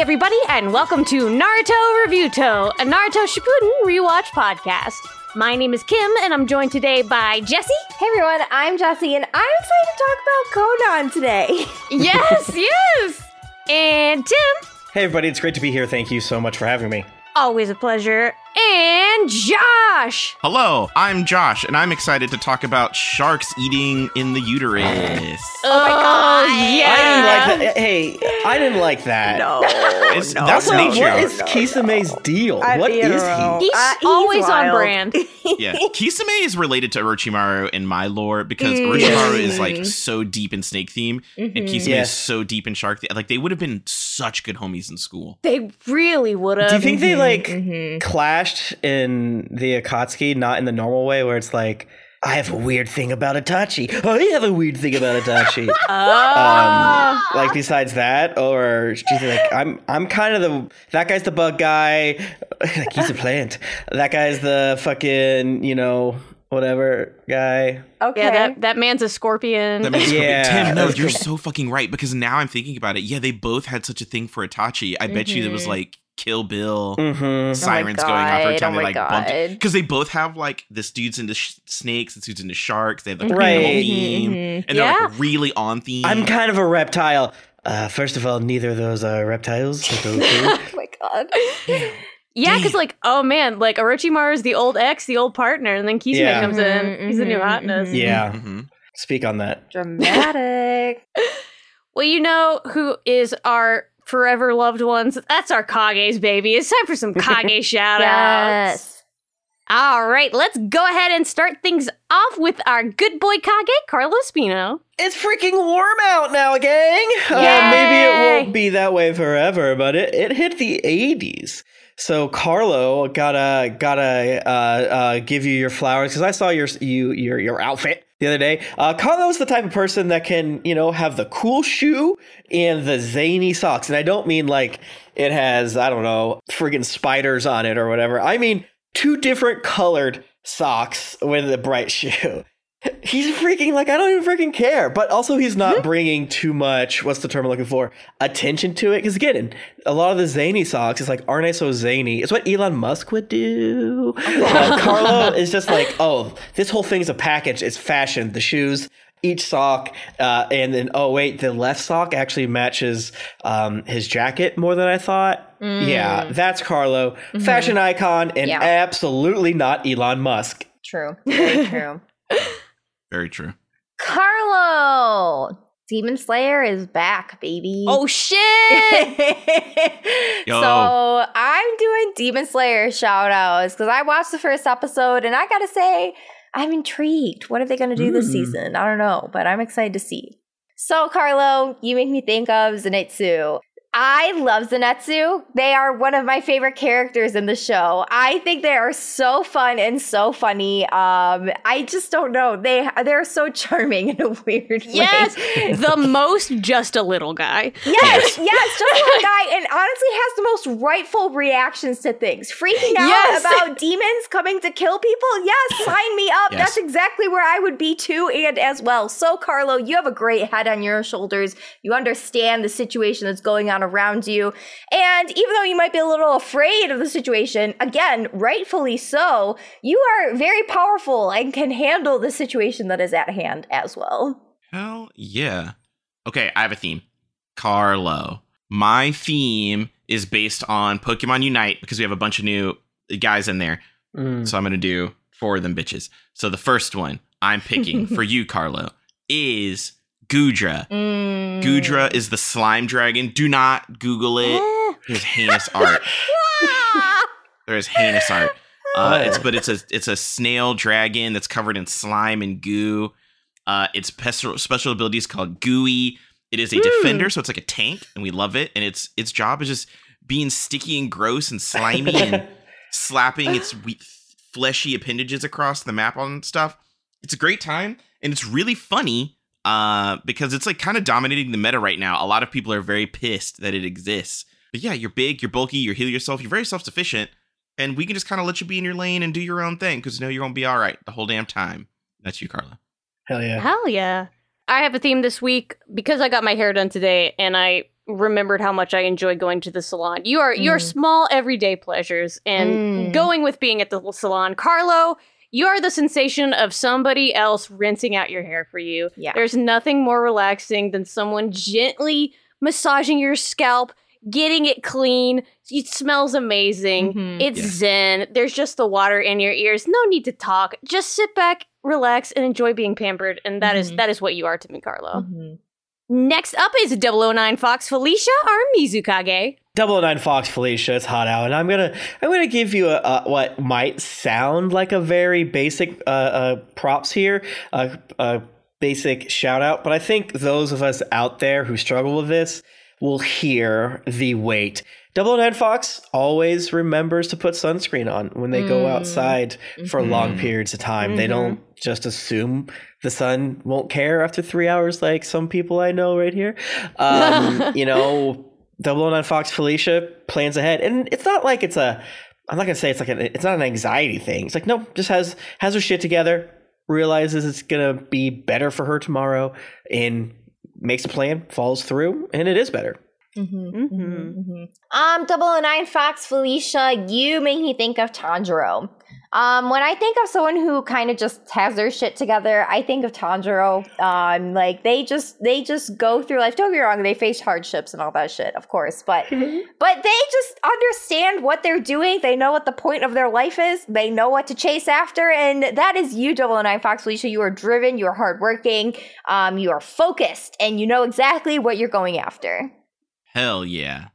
everybody, and welcome to Naruto Reviewto, a Naruto Shippuden rewatch podcast. My name is Kym, and I'm joined today by Jessy. Hey everyone, I'm Jessy, and I'm excited to talk about Konan today. Yes, yes. And Tim. Hey, everybody, it's great to be here. Thank you so much for having me. Always a pleasure. And Josh. Hello, I'm Josh, and I'm excited to talk about sharks eating in the uterus. Oh my god. Yeah. I didn't like that. Hey, I didn't like that. No, It's- that's Also, nature. what is Kisame's deal? I what is he? He's Uh, he's always on brand. yeah, Kisame is related to Orochimaru in my lore because Mm. Orochimaru is like so deep in snake theme, and Mhm. Kisame Yes. is so deep in shark theme. Like they would have been such good homies in school. They really would have. Do you think they like Mhm. Clashed in the Akatsuki, not in the normal way, where it's like, I have a weird thing about Itachi. I have a weird thing about Itachi. Oh. um, like besides that, or she's like, I'm I'm kind of the that guy's the bug guy. like he's a plant. That guy's the fucking you know whatever guy. Okay. yeah, that, that man's a scorpion. That makes Yeah, Tim, no, you're so fucking right because now I'm thinking about it. Yeah, they both had such a thing for Itachi. I bet you there was Mhm. like Kill Bill. Mm-hmm. Sirens going off every time oh they my like bumped God. because they both have like this dude's into sh- snakes, this dude's into sharks. They have like a Right. animal Mhm, theme, mhm. and they're like really on theme. I'm kind of a reptile. Uh, first of all, neither of those are reptiles. so Goku. oh my god. yeah, because like, oh man, like Orochimaru is the old ex, the old partner, and then Kisame Yeah. comes in. He's the new Mhm, hotness. yeah, Mhm. speak on that. Dramatic. Well, you know who is our forever loved ones? That's our Kage's baby. It's time for some Kage shout outs. yes. All right, let's go ahead and start things off with our good boy Kage, Carlos Pino. It's freaking warm out now, gang. Uh, maybe it won't be that way forever, but it, it hit the 80s. So Carlo, gotta gotta uh, uh, give you your flowers because I saw your you your your outfit the other day. Uh, Carlo's the type of person that can you know have the cool shoe and the zany socks, and I don't mean like it has I don't know friggin' spiders on it or whatever. I mean two different colored socks with a bright shoe. He's freaking like I don't even freaking care, but also he's not bringing too much. What's the term I'm looking for? Attention to it, because again, a lot of the zany socks is like, aren't I so zany? It's what Elon Musk would do. Uh, Carlo is just like, oh, this whole thing's a package. It's fashion. The shoes, each sock, uh, and then oh wait, the left sock actually matches um, his jacket more than I thought. Yeah, that's Carlo, fashion icon, and Yeah. absolutely not Elon Musk. True. Very true. Very true. Carlo! Demon Slayer is back, baby. Oh shit! So I'm doing Demon Slayer shout outs because I watched the first episode and I gotta say, I'm intrigued. What are they gonna do this Mm. season? I don't know, but I'm excited to see. So, Carlo, you make me think of Zenitsu. I love Zenitsu. They are one of my favorite characters in the show. I think they are so fun and so funny. Um, I just don't know. They they're so charming in a weird yes, way. the most just a little guy. Yes, yes, just like guy, and honestly has the most rightful reactions to things. Freaking out Yes. about demons coming to kill people. Yes, sign me up. Yes. That's exactly where I would be too, and as well. So, Carlo, you have a great head on your shoulders. You understand the situation that's going on around you, and even though you might be a little afraid of the situation, again, rightfully so, you are very powerful and can handle the situation that is at hand as well. Hell yeah. Okay, I have a theme. Carlo. My theme is based on Pokemon Unite because we have a bunch of new guys in there. Mm. So I'm going to do four of them bitches. So the first one I'm picking for you, Carlo, is Goodra. Mm. Goodra is the slime dragon. Do not Google it. There's heinous art. There's heinous art. Uh, it's but it's a it's a snail dragon that's covered in slime and goo. Uh, its special special ability is called Gooey. It is a Hmm. defender, so it's like a tank, and we love it. And its its job is just being sticky and gross and slimy and slapping its we- fleshy appendages across the map on stuff. It's a great time, and it's really funny uh, because it's like kind of dominating the meta right now. A lot of people are very pissed that it exists. But yeah, you're big, you're bulky, you heal yourself, you're very self sufficient, and we can just kind of let you be in your lane and do your own thing because you know you're gonna be all right the whole damn time. That's you, Carla. Hell yeah. Hell yeah. I have a theme this week because I got my hair done today and I remembered how much I enjoy going to the salon. You are your Mm. small everyday pleasures and Mm. going with being at the salon. Carlo, you are the sensation of somebody else rinsing out your hair for you. Yeah. There's nothing more relaxing than someone gently massaging your scalp, getting it clean. It smells amazing. Mhm. It's Yeah. zen. There's just the water in your ears. No need to talk. Just sit back, relax, and enjoy being pampered. And that is Mhm. that is what you are to me, Carlo. Mhm. Next up is 009 Fox Felicia, our Mizukage. 009 Fox Felicia, it's hot out, and I'm gonna I'm gonna give you a, a what might sound like a very basic uh, uh, props here, a, a basic shout out, but I think those of us out there who struggle with this will hear the weight. 009 Fox always remembers to put sunscreen on when they go Mm. outside for long periods of time. They Mhm. don't just assume the sun won't care after three hours, like some people I know right here. Um, you know, 009 Fox Felicia plans ahead, and it's not like it's a. I'm not gonna say it's like an. It's not an anxiety thing. It's like no, just has has her shit together, realizes it's gonna be better for her tomorrow, and makes a plan, follows through, and it is better. Mhm. Mhm. Mhm. Um, 009 Fox Felicia, you make me think of Tanjiro. Um, when I think of someone who kind of just has their shit together, I think of Tanjiro. Um, like they just they just go through life. Don't get me wrong, they face hardships and all that shit, of course, but but they just understand what they're doing. They know what the point of their life is. They know what to chase after, and that is you, Double Nine Fox Felicia. You are driven. You are hardworking. Um, you are focused, and you know exactly what you're going after. Hell yeah.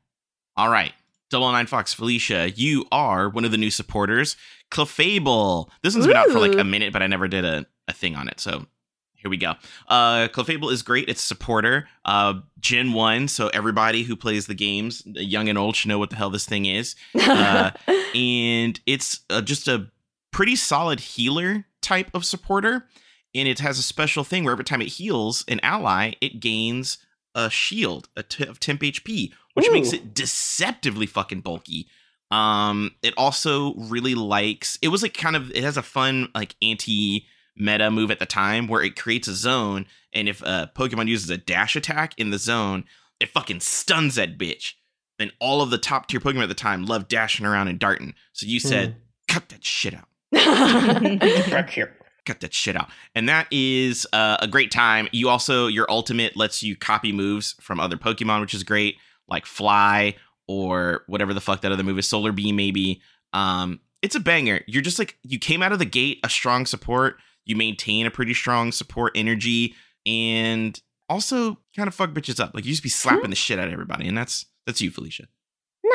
All right. Double Nine Fox Felicia, you are one of the new supporters, Clefable. This one's been out for like a minute, but I never did a, a thing on it. So here we go. Uh Clefable is great. It's a supporter. Uh Gen 1, so everybody who plays the games, young and old, should know what the hell this thing is. Uh, and it's uh, just a pretty solid healer type of supporter. And it has a special thing where every time it heals an ally, it gains a shield a t- of temp HP, which makes it deceptively fucking bulky. Um, it also really likes. It was like kind of. It has a fun like anti meta move at the time where it creates a zone, and if a Pokemon uses a dash attack in the zone, it fucking stuns that bitch. Then all of the top tier Pokemon at the time loved dashing around and darting. So you said, cut that shit out Back here. cut that shit out. And that is uh, a great time. You also your ultimate lets you copy moves from other Pokemon, which is great, like Fly or whatever the fuck that other movie is, Solar Beam maybe. Um, it's a banger. You're just like you came out of the gate a strong support. You maintain a pretty strong support energy, and also kind of fuck bitches up. Like you just be slapping the shit out of everybody, and that's that's you, Felicia.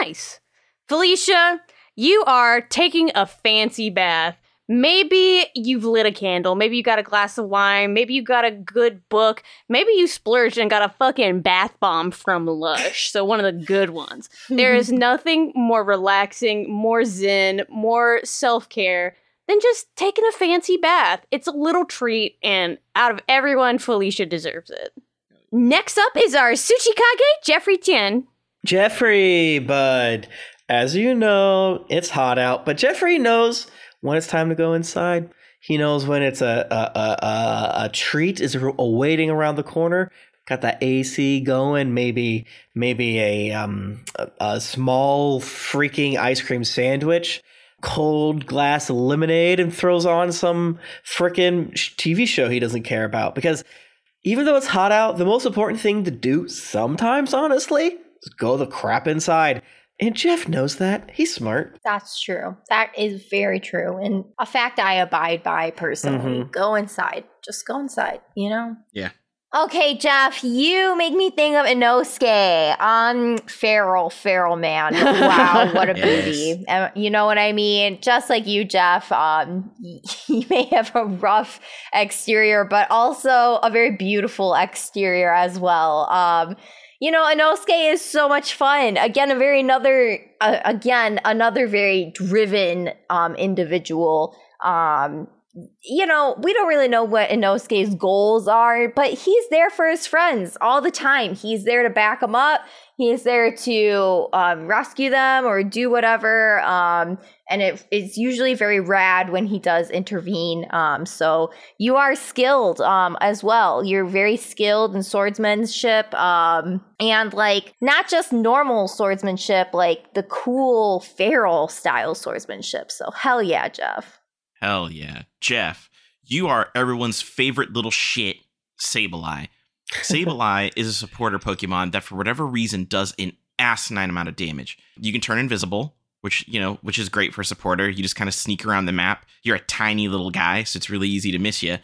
Nice. Felicia, you are taking a fancy bath. Maybe you've lit a candle. Maybe you got a glass of wine. Maybe you got a good book. Maybe you splurged and got a fucking bath bomb from Lush. So, one of the good ones. There is nothing more relaxing, more zen, more self care than just taking a fancy bath. It's a little treat, and out of everyone, Felicia deserves it. Next up is our Tsuchikage, Jeffrey Tien. Jeffrey, bud. As you know, it's hot out, but Jeffrey knows when it's time to go inside. He knows when it's a a, a, a, a treat is awaiting around the corner. Got that AC going, maybe maybe a um a, a small freaking ice cream sandwich, cold glass lemonade, and throws on some freaking TV show he doesn't care about because even though it's hot out, the most important thing to do sometimes, honestly, is go the crap inside. And Jeff knows that. He's smart. That's true. That is very true. And a fact I abide by personally. Mhm. Go inside. Just go inside, you know? Yeah. Okay, Jeff, you make me think of Inosuke. Um, feral, feral man. Wow, what a Yes. beauty. Uh, you know what I mean? Just like you, Jeff, um, he may have a rough exterior, but also a very beautiful exterior as well. Um, you know, Inosuke is so much fun. Again, a very another, uh, again, another very driven um, individual. Um, you know, we don't really know what Inosuke's goals are, but he's there for his friends all the time. He's there to back them up. He's there to um, rescue them or do whatever. Um, and it, it's usually very rad when he does intervene. Um, so you are skilled um, as well. You're very skilled in swordsmanship um, and like not just normal swordsmanship, like the cool feral style swordsmanship. So hell yeah, Jeff. Hell yeah. Jeff, you are everyone's favorite little shit, Sableye. Sableye is a supporter Pokemon that for whatever reason does an asinine amount of damage. You can turn invisible, which, you know, which is great for a supporter. You just kind of sneak around the map. You're a tiny little guy, so it's really easy to miss you.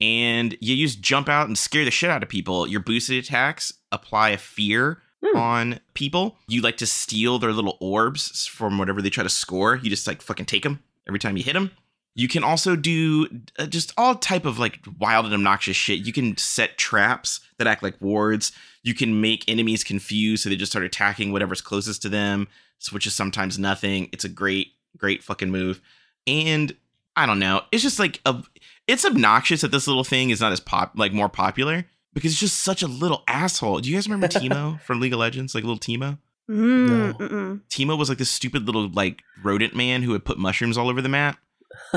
And you use jump out and scare the shit out of people. Your boosted attacks apply a fear Hmm. on people. You like to steal their little orbs from whatever they try to score. You just like fucking take them every time you hit them. You can also do uh, just all type of like wild and obnoxious shit. You can set traps that act like wards. You can make enemies confused so they just start attacking whatever's closest to them, which is sometimes nothing. It's a great, great fucking move. And I don't know, it's just like a, it's obnoxious that this little thing is not as pop like more popular because it's just such a little asshole. Do you guys remember Teemo from League of Legends? Like little Teemo? Mm, No. Teemo was like this stupid little like rodent man who would put mushrooms all over the map.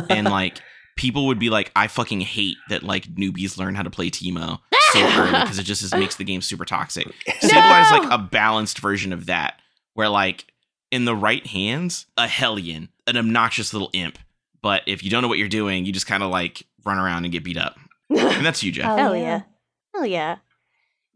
And like people would be like, I fucking hate that like newbies learn how to play Teemo so early because it just is, makes the game super toxic. Sableye is like a balanced version of that, where like in the right hands, a hellion, an obnoxious little imp. But if you don't know what you're doing, you just kind of like run around and get beat up. And that's you, Jeff. Hell Hell yeah. yeah. Hell yeah.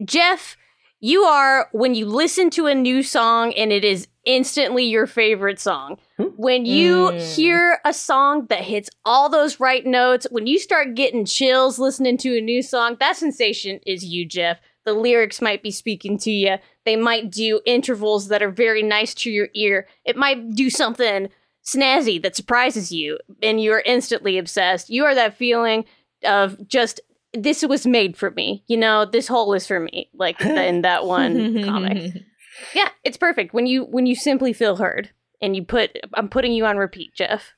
Jeff, you are when you listen to a new song and it is instantly your favorite song. When you Mm. hear a song that hits all those right notes, when you start getting chills listening to a new song, that sensation is you, Jeff. The lyrics might be speaking to you. They might do intervals that are very nice to your ear. It might do something snazzy that surprises you, and you're instantly obsessed. You are that feeling of just this was made for me. You know, this hole is for me. Like in that one comic. Yeah, it's perfect when you when you simply feel heard and you put I'm putting you on repeat, Jeff.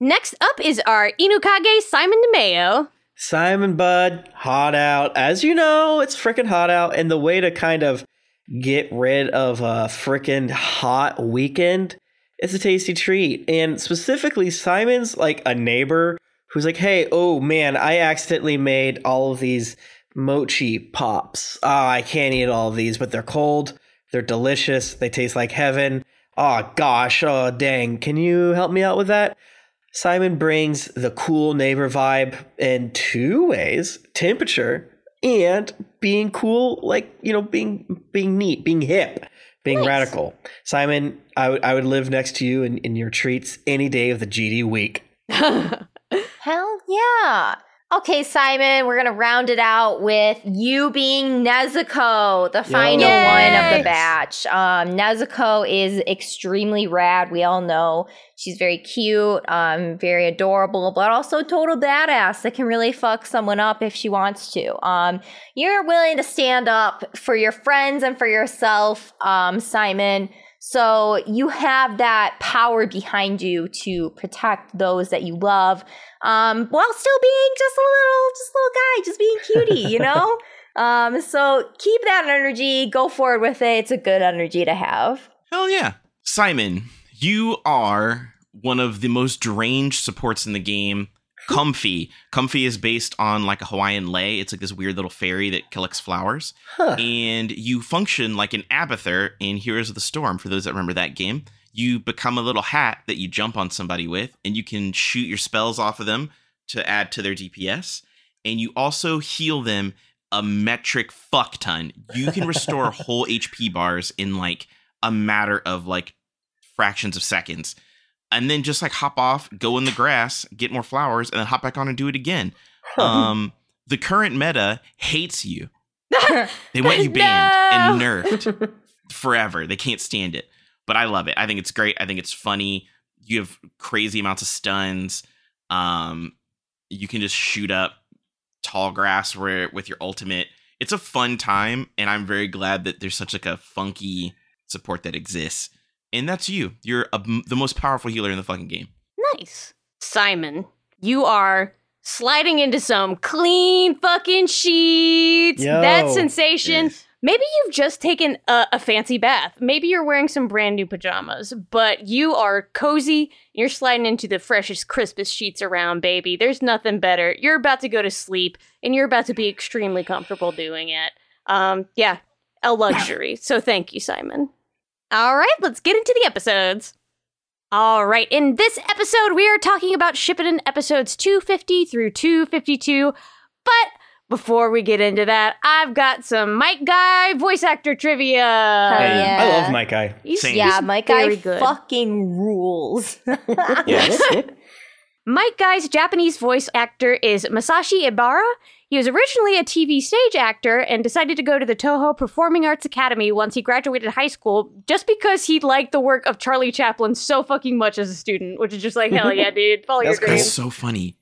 Next up is our Inukage Simon DeMeo. Simon Bud, hot out. As you know, it's freaking hot out. And the way to kind of get rid of a freaking hot weekend is a tasty treat. And specifically, Simon's like a neighbor who's like, hey, oh man, I accidentally made all of these mochi pops. Ah, I can't eat all of these, but they're cold. They're delicious. They taste like heaven. Oh gosh, oh dang. Can you help me out with that? Simon brings the cool neighbor vibe in two ways temperature and being cool, like, you know, being being neat, being hip, being Nice. radical. Simon, I would I would live next to you in, in your treats any day of the GD week. Hell yeah. Okay, Simon, we're going to round it out with you being Nezuko, the final Yay! one of the batch. Um, Nezuko is extremely rad. We all know she's very cute, um, very adorable, but also a total badass that can really fuck someone up if she wants to. Um, you're willing to stand up for your friends and for yourself, um, Simon. So you have that power behind you to protect those that you love, um, while still being just a little, just a little guy, just being cutie, you know. um, so keep that energy, go forward with it. It's a good energy to have. Hell yeah. Simon, you are one of the most deranged supports in the game. Comfey. Comfey is based on like a Hawaiian lei. It's like this weird little fairy that collects flowers. Huh. And you function like an Abathur in Heroes of the Storm, for those that remember that game. You become a little hat that you jump on somebody with, and you can shoot your spells off of them to add to their DPS. And you also heal them a metric fuck ton. You can restore whole HP bars in like a matter of like fractions of seconds. And then just like hop off, go in the grass, get more flowers, and then hop back on and do it again. Um, the current meta hates you. They want you banned and nerfed forever. They can't stand it. But I love it. I think it's great. I think it's funny. You have crazy amounts of stuns. Um, you can just shoot up tall grass where with your ultimate. It's a fun time, and I'm very glad that there's such like a funky support that exists. And that's you. You're a, the most powerful healer in the fucking game. nice. Simon, you are sliding into some clean fucking sheets. Yo. that sensation. Yes. Maybe you've just taken a, a fancy bath. Maybe you're wearing some brand new pajamas, but you are cozy. You're sliding into the freshest, crispest sheets around, baby. There's nothing better. You're about to go to sleep, and you're about to be extremely comfortable doing it. Um, yeah, a luxury. So thank you, Simon. All right, let's get into the episodes. All right, in this episode, we are talking about Shippuden episodes 250 through 252. But before we get into that, I've got some Might Guy voice actor trivia. Hey, yeah. I love my guy. He's- Same. Yeah, he's Might Guy good. fucking rules. Yes. Might Guy's Japanese voice actor is Masashi Ebara. He was originally a TV stage actor and decided to go to the Toho Performing Arts Academy once he graduated high school just because he liked the work of Charlie Chaplin so fucking much as a student, which is just like, hell yeah, dude, follow your That's cool. dreams. That's so funny.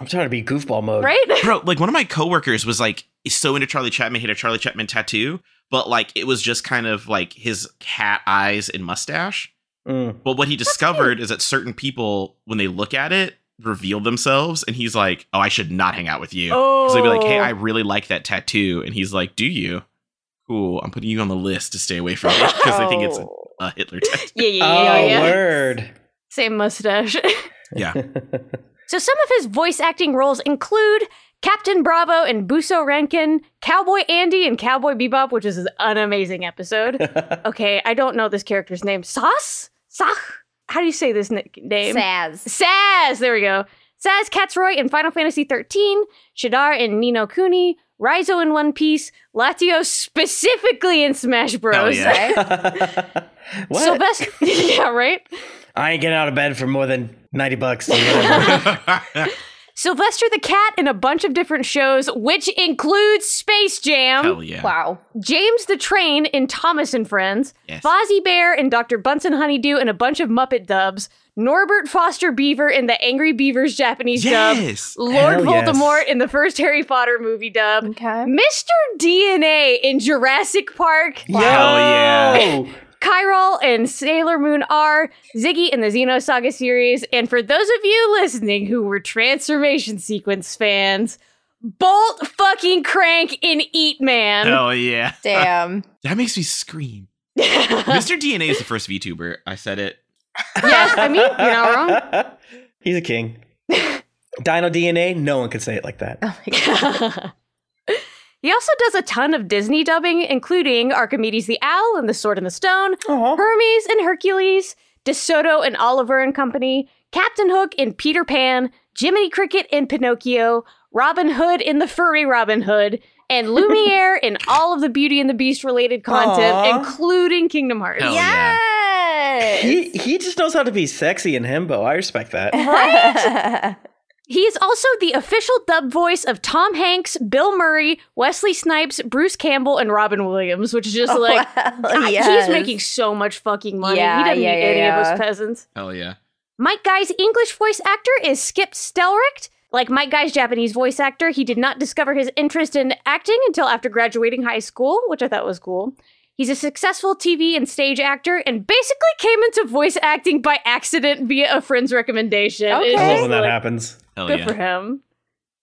I'm trying to be goofball mode. Right? Bro, like one of my coworkers was like so into Charlie Chapman, he had a Charlie Chapman tattoo, but like it was just kind of like his cat eyes and mustache. Mm. But what he discovered is that certain people, when they look at it, reveal themselves, and he's like, "Oh, I should not hang out with you." Oh. So they'd be like, "Hey, I oh. really like that tattoo," and he's like, "Do you?" Cool. I'm putting you on the list to stay away from it because I think it's a, Oh. a Hitler tattoo. Yeah, yeah, Oh, yeah, yeah. word. Same mustache. Yeah. So some of his voice acting roles include Captain Bravo and Buso Renkin, Cowboy Andy and Cowboy Bebop, which is an amazing episode. okay, I don't know this character's name. Sas? Sach? How do you say this ni- name? Saz. Saz! There we go. Sazh Katzroy in Final Fantasy XIII, Shadar in Ni no Kuni, Raizo in One Piece, Latio specifically in Smash Bros. yeah. what? Sylvester, yeah, right. I ain't getting out of bed for more than 90 bucks. or whatever. Sylvester the Cat in a bunch of different shows, which includes Space Jam. Hell yeah. Wow. James the Train in Thomas and Friends, Yes. Fozzie Bear in Dr. Bunsen Honeydew and a bunch of Muppet dubs, Norbert Foster Beaver in the Angry Beavers Japanese dub, Yes. Lord Hell yes. Voldemort in the first Harry Potter movie dub, Okay. Mr. DNA in Jurassic Park, Hell yeah. Yo! Chiral and Sailor Moon R, Ziggy in the Xenosaga series, and for those of you listening who were transformation sequence fans, Bolt fucking Crank in Eat Man. Hell yeah. Damn. That makes me scream. Mr. DNA is the first VTuber. I said it. yes, I mean, you're not wrong. He's a king. Dino DNA, no one could say it like that. Oh my God. He also does a ton of Disney dubbing, including Archimedes the Owl and the Sword and the Stone, Aw. Hermes and Hercules, DeSoto and Oliver and Company, Captain Hook in Peter Pan, Jiminy Cricket in Pinocchio, Robin Hood in the Furry Robin Hood, and Lumiere in all of the Beauty and the Beast related content, Aw. including Kingdom Hearts. Hell yeah. Yes. He he just knows how to be sexy and himbo. I respect that. right? He is also the official dub voice of Tom Hanks, Bill Murray, Wesley Snipes, Bruce Campbell, and Robin Williams, which is just Oh, like well, he's making so much fucking money. Yeah, he doesn't yeah, need yeah, any yeah. of those peasants. Hell yeah. Might Guy's English voice actor is Skip Stellrecht. Like Might Guy's Japanese voice actor, he did not discover his interest in acting until after graduating high school, which I thought was cool. He's a successful TV and stage actor and basically came into voice acting by accident via a friend's recommendation. Okay. I love when that like- happens. Hell Good yeah. for him.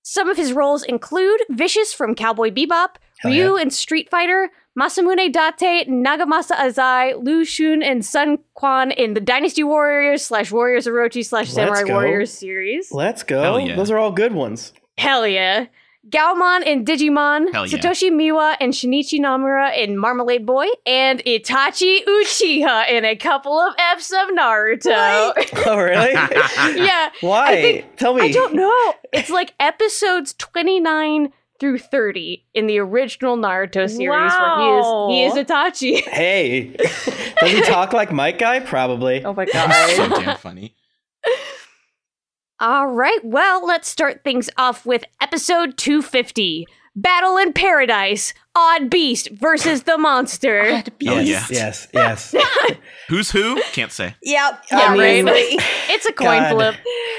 Some of his roles include Vicious from Cowboy Bebop, Hell Ryu in Street Fighter, Masamune Date, Nagamasa Azai, Lu Xun, and Sun Quan in the Dynasty Warriors slash Warriors Orochi slash Samurai. Warriors series. Let's go. Yeah. Those are all good ones. Hell yeah. Gaomon and Digimon, Hell yeah. Satoshi Miwa and Shinichi Namura in Marmalade Boy, and Itachi Uchiha in a couple of Fs of Naruto. Oh, really? yeah. Why? I think- Tell me. I don't know. It's like episodes 29 through 30 in the original Naruto series Wow. where he is he is Itachi. Hey, does he talk like Might Guy? Probably. Oh my god. so damn funny. All right, well, let's start things off with episode 250. Battle in Paradise, Odd Beast versus the Monster. Oh, yeah. yes, yes. Who's who? Can't say. Yep. I mean- obviously. It's a coin God. flip.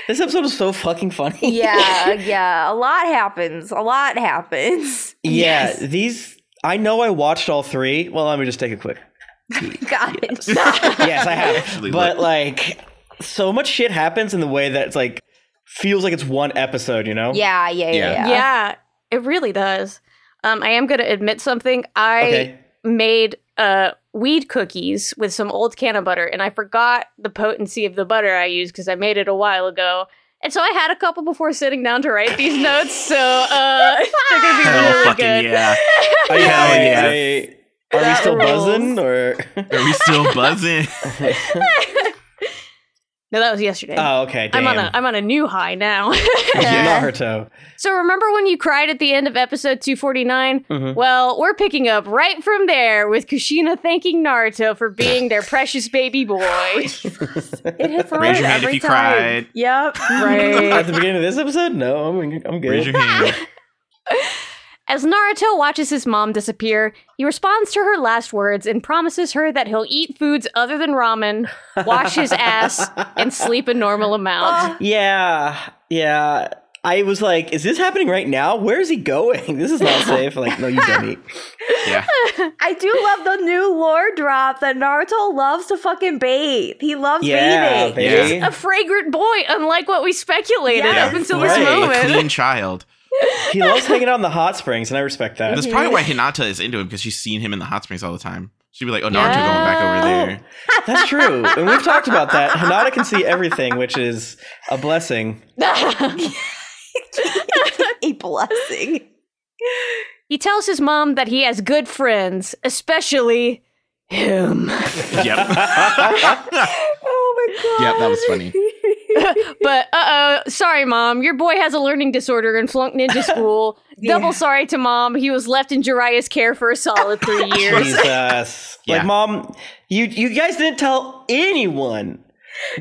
this episode is so fucking funny. yeah, yeah. A lot happens. A lot happens. Yeah, these. I know I watched all three. Well, let me just take a quick. Got it. Yes, I have. Actually but lit. like, so much shit happens in the way that it's like feels like it's one episode. You know? Yeah, yeah, yeah. Yeah. yeah. Yeah, it really does. Um, I am going to admit something. I Okay. made uh, weed cookies with some old can of butter, and I forgot the potency of the butter I used because I made it a while ago. And so I had a couple before sitting down to write these notes. So uh, they're going to be Hell really fucking good. yeah. Are, you- Hell yeah. are- are we still rules. buzzing or? Are we still buzzing? No, that was yesterday. oh, okay. I'm on a I'm on a new high now. Naruto. so remember when you cried at the end of episode 249? Mhm. Well, we're picking up right from there with Kushina thanking Naruto for being their precious baby boy. It hits hard Raise your hand if every you time. cried. Yep. At the beginning of this episode, no, I'm I'm good. Raise your hand. As Naruto watches his mom disappear, he responds to her last words and promises her that he'll eat foods other than ramen, wash his ass, and sleep a normal amount. Yeah, yeah. I was like, is this happening right now? Where is he going? This is not safe. Like, no, you dummy. Yeah. I do love the new lore drop that Naruto loves to fucking bathe. He loves Yeah, bathing. baby. He's a fragrant boy, unlike what we speculated Yeah, up until right. this A moment. clean child. He loves hanging out in the hot springs, and I respect that. That's probably why mhm. Hinata is into him because she's seen him in the hot springs all the time. She'd be like, "Oh, Naruto Yeah. going back over there." Oh, that's true, and we've talked about that. Hinata can see everything, which is a blessing. A blessing. he tells his mom that he has good friends, especially him. Yep. Oh my god. Yep, that was funny. But uh oh, sorry, mom. Your boy has a learning disorder and flunked ninja school. Yeah. Double sorry to mom. He was left in Jiraiya's care for a solid three years. Jesus, Yeah. like, mom, you you guys didn't tell anyone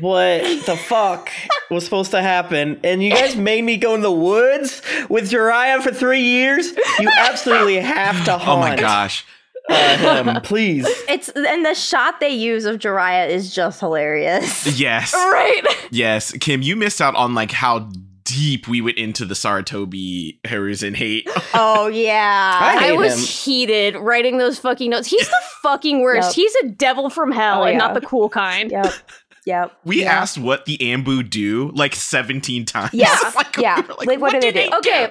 what the fuck was supposed to happen, and you guys made me go in the woods with Jiraiya for three years. You absolutely have to haunt Oh my gosh. Uh, him, please. It's and the shot they use of Jiraiya is just hilarious. Yes. right. Yes. Kym, you missed out on like how deep we went into the Sarutobi Hiruzen hate. Oh yeah. I I was him. heated writing those fucking notes. He's the fucking worst. Yep. He's a devil from hell Oh, and yeah. not the cool kind. Yep. Yep. We yeah. asked what the Anbu do like 17 times. Yeah, Like, yeah. were Like, what do they do? Okay.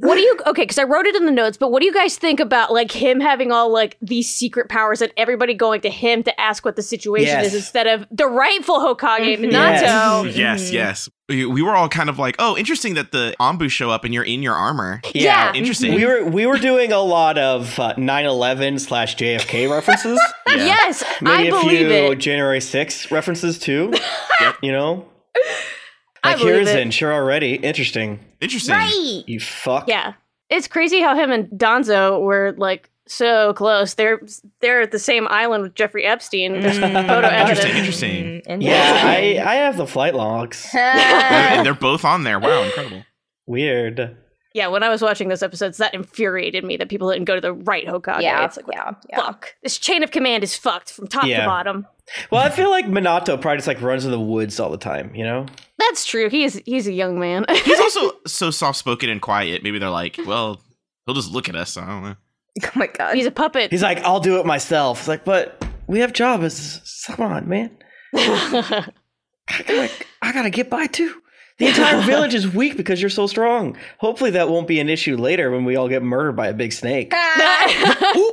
What do you okay? Because I wrote it in the notes, but what do you guys think about like him having all like these secret powers and everybody going to him to ask what the situation Yes. is instead of the rightful Hokage, Mhm. Minato? Yes. Yes, yes. We, we were all kind of like, oh, interesting that the Anbu show up and you're in your armor. Yeah. Interesting. We were we were doing a lot of uh, 9/11 slash JFK references. Yeah. Yes, Maybe I a believe few it. January 6th references too. Yep. You know, I like believe Hiruzen, it. sure already interesting. Interesting. Right. You fuck. Yeah, it's crazy how him and Danzo were like so close. They're they're at the same island with Jeffrey Epstein. There's Mm. photo Interesting, evidence. interesting. Mm, Yeah, I I have the flight logs. And they're both on there. Wow, incredible. Weird. Yeah, when I was watching those episodes, that infuriated me that people didn't go to the right Hokage. yeah, it's like yeah, yeah. fuck. This chain of command is fucked from top Yeah. to bottom. Well, I feel like Minato probably just like runs in the woods all the time. You know. That's true. He is he's a young man. He's also so soft spoken and quiet. Maybe they're like, well, he'll just look at us. I don't know. Oh my god. he's a puppet. He's like, I'll do it myself. It's like, but we have jobs. Come on, man. I gotta, I gotta get by too. The entire village is weak because you're so strong. Hopefully, that won't be an issue later when we all get murdered by a big snake. Ah.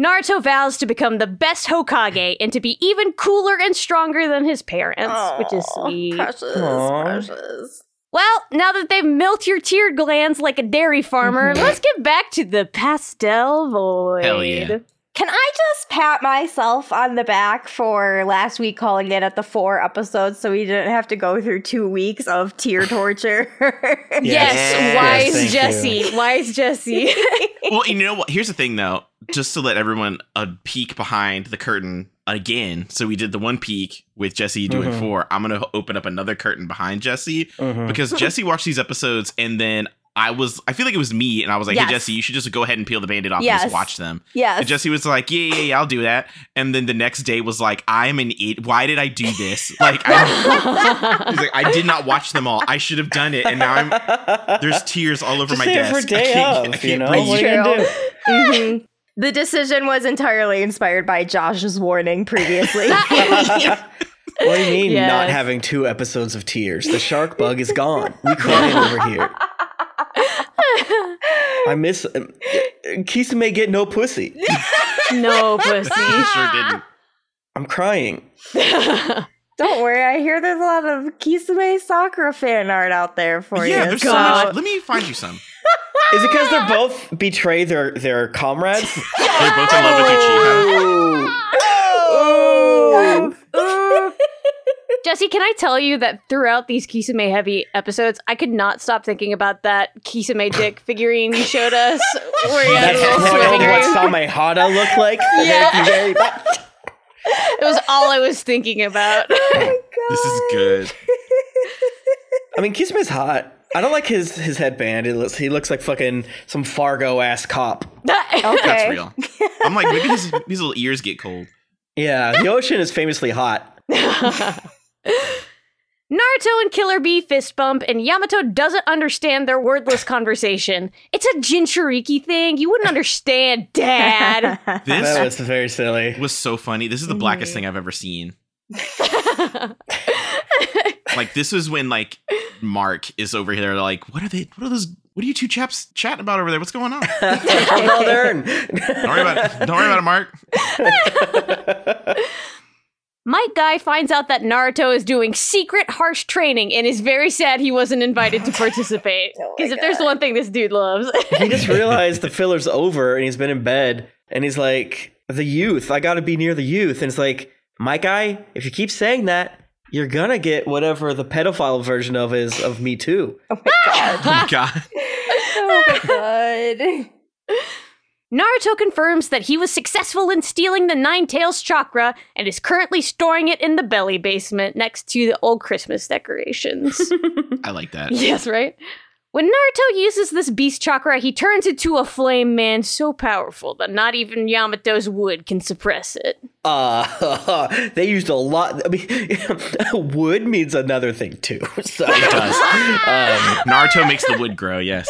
Naruto vows to become the best Hokage and to be even cooler and stronger than his parents, which is sweet. Precious, Aw. precious. Well, now that they've milked your tear glands like a dairy farmer, mm-hmm. let's get back to the pastel void. Hell yeah. Can I just pat myself on the back for last week calling it at the four episodes so we didn't have to go through two weeks of tear torture? Yes, Yes, wise thank Jessy. Wise Jessy. Well, you know what? Here's the thing, though. Just to let everyone a peek behind the curtain again. So we did the one peek with Jessy doing Mhm. four. I'm gonna open up another curtain behind Jessy Mhm. because Jessy watched these episodes and then I was I feel like it was me and I was like, Yes. hey Jessy, you should just go ahead and peel the band-aid off and just watch them. yes. And Jessy was like, yeah, yeah, yeah, I'll do that. And then the next day was like, I'm an idiot. Why did I do this? Like, I, he's like, I did not watch them all. I should have done it. And now I'm there's tears all over Just my desk. for a I day can't- I can't you know? breathe. What are you gonna do? Mhm. The decision was entirely inspired by Josh's warning previously. What do you mean not having two episodes of tears? The shark bug is gone. We crying over here. I miss uh, Kisame get no pussy. no pussy. You sure didn't. I'm crying. Don't worry, I hear there's a lot of Kisame Sakura fan art out there for you. yeah, you. there's so- so much. Let me find you some. Is it because they're both betray their their comrades? They're both in love with Uchiha. Oh. Jessy, can I tell you that throughout these Kisame heavy episodes, I could not stop thinking about that Kisame dick figurine you showed us. Where he had That's a little spoiled figurine. what Samehada look like. Yeah. Thank you very much. It was all I was thinking about. Oh this is good. I mean, Kisame's hot. I don't like his his headband. It looks, he looks like fucking some Fargo ass cop. Okay. That's real. I'm like, maybe his, his little ears get cold. Yeah, the ocean is famously hot. Naruto and Killer Bee fist bump, and Yamato doesn't understand their wordless conversation. It's a Jinchuriki thing. You wouldn't understand, Dad. This That was very silly. was so funny. This is the blackest thing I've ever seen. Like this was when like Mark is over here like, what are they what are those what are you two chaps chatting about over there? What's going on? Don't worry about it. Don't worry about it, Mark. Might Guy finds out that Naruto is doing secret harsh training and is very sad he wasn't invited to participate. Oh my Because if there's one thing this dude loves, he just realized the filler's over and he's been in bed and he's like, the youth, I gotta be near the youth. And it's like, my guy, if you keep saying that, you're gonna get whatever the pedophile version of is of me too. Oh my god. Oh my god. Oh my god. Naruto confirms that he was successful in stealing the Nine Tails chakra and is currently storing it in the belly basement next to the old Christmas decorations. I like that. yes, right? When Naruto uses this beast chakra, he turns it into a flame man so powerful that not even Yamato's wood can suppress it. Uh, they used a lot. I mean, wood means another thing too. So It does. Um, Naruto makes the wood grow, yes.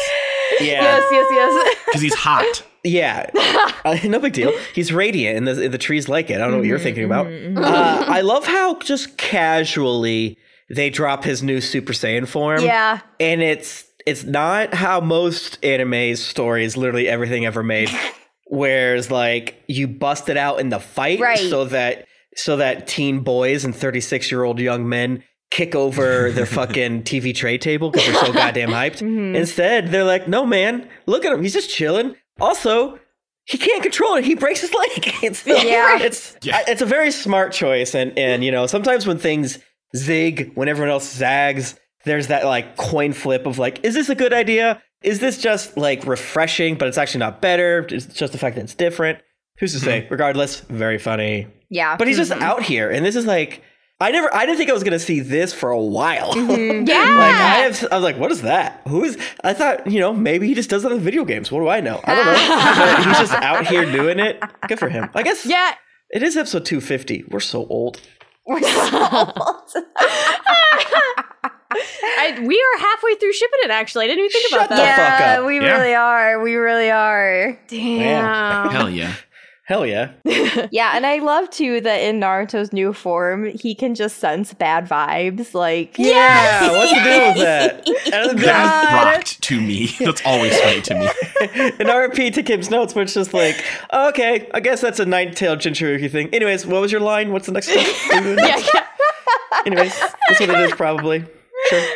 yeah, yes, yes. Yes. Because he's hot. Yeah. Uh, no big deal. He's radiant, and the, and the trees like it. I don't know what you're thinking about. Mhm, Uh, I love how just casually they drop his new Super Saiyan form. Yeah. and it's it's not how most anime stories, literally everything ever made, whereas like you bust it out in the fight, Right. so that so that teen boys and thirty six year old young men kick over their fucking TV tray table because they're so goddamn hyped. Mhm. Instead, they're like, "No, man, look at him. He's just chilling." Also. He can't control it. He breaks his leg. It's, Yeah. it's Yeah. it's a very smart choice. And and you know sometimes when things zig when everyone else zags, there's that like coin flip of like, is this a good idea? Is this just like refreshing, but it's actually not better? It's just the fact that it's different. Who's to say? Regardless, very funny. Yeah. But he's just Mhm. out here, and this is like, I never, I didn't think I was gonna see this for a while. Mhm. Yeah. Like I have, I was like, what is that? Who is? I thought, you know, maybe he just does that in video games. What do I know? I don't know. but he's just out here doing it. Good for him. I guess. Yeah. It is episode two fifty. We're so old. We're so I, we are halfway through Shippuden, actually. I didn't even think Shut about the that. fuck yeah, up. we Yeah. really are. We really are. Damn. Hell yeah. Hell yeah. Yeah, and I love too that in Naruto's new form, he can just sense bad vibes. Like, Yeah. What's the deal with that? And then- That rocked to me. That's always funny to me. An RP to Kym's notes, where it's just like, oh, okay, I guess that's a nine-tailed Jinchuriki thing. Anyways, what was your line? What's the next step? What are you doing Yeah, yeah. Anyways, that's what it is probably. Sure.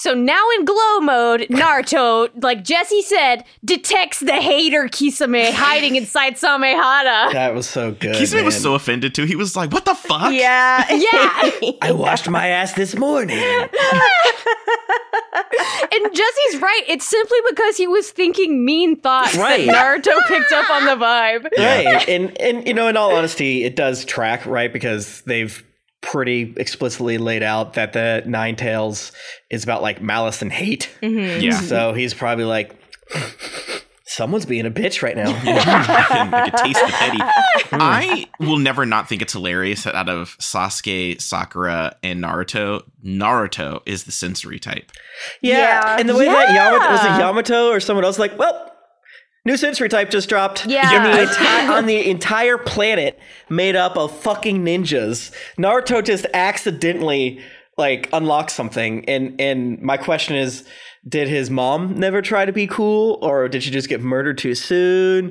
So now in glow mode, Naruto, like Jessy said, detects the hater Kisame hiding inside Samehada. That was so good. Kisame was so offended too. He was like, "What the fuck?" yeah, Yeah. I washed my ass this morning. And Jessy's right. It's simply because he was thinking mean thoughts Right. that Naruto picked up on the vibe. right. And and you know, in all honesty, it does track, right? Because they've pretty explicitly laid out that the Nine Tails is about like malice and hate. Mhm. Yeah. So he's probably like, someone's being a bitch right now. I, can, I can taste the petty. I will never not think it's hilarious that out of Sasuke, Sakura, and Naruto, Naruto is the sensory type. Yeah. Yeah. And the way that Yamato was it Yamato or someone else like, well, New sensory type just dropped. Yeah. On the, enti- on the entire planet made up of fucking ninjas. Naruto just accidentally like unlocked something and and my question is did his mom never try to be cool or did she just get murdered too soon?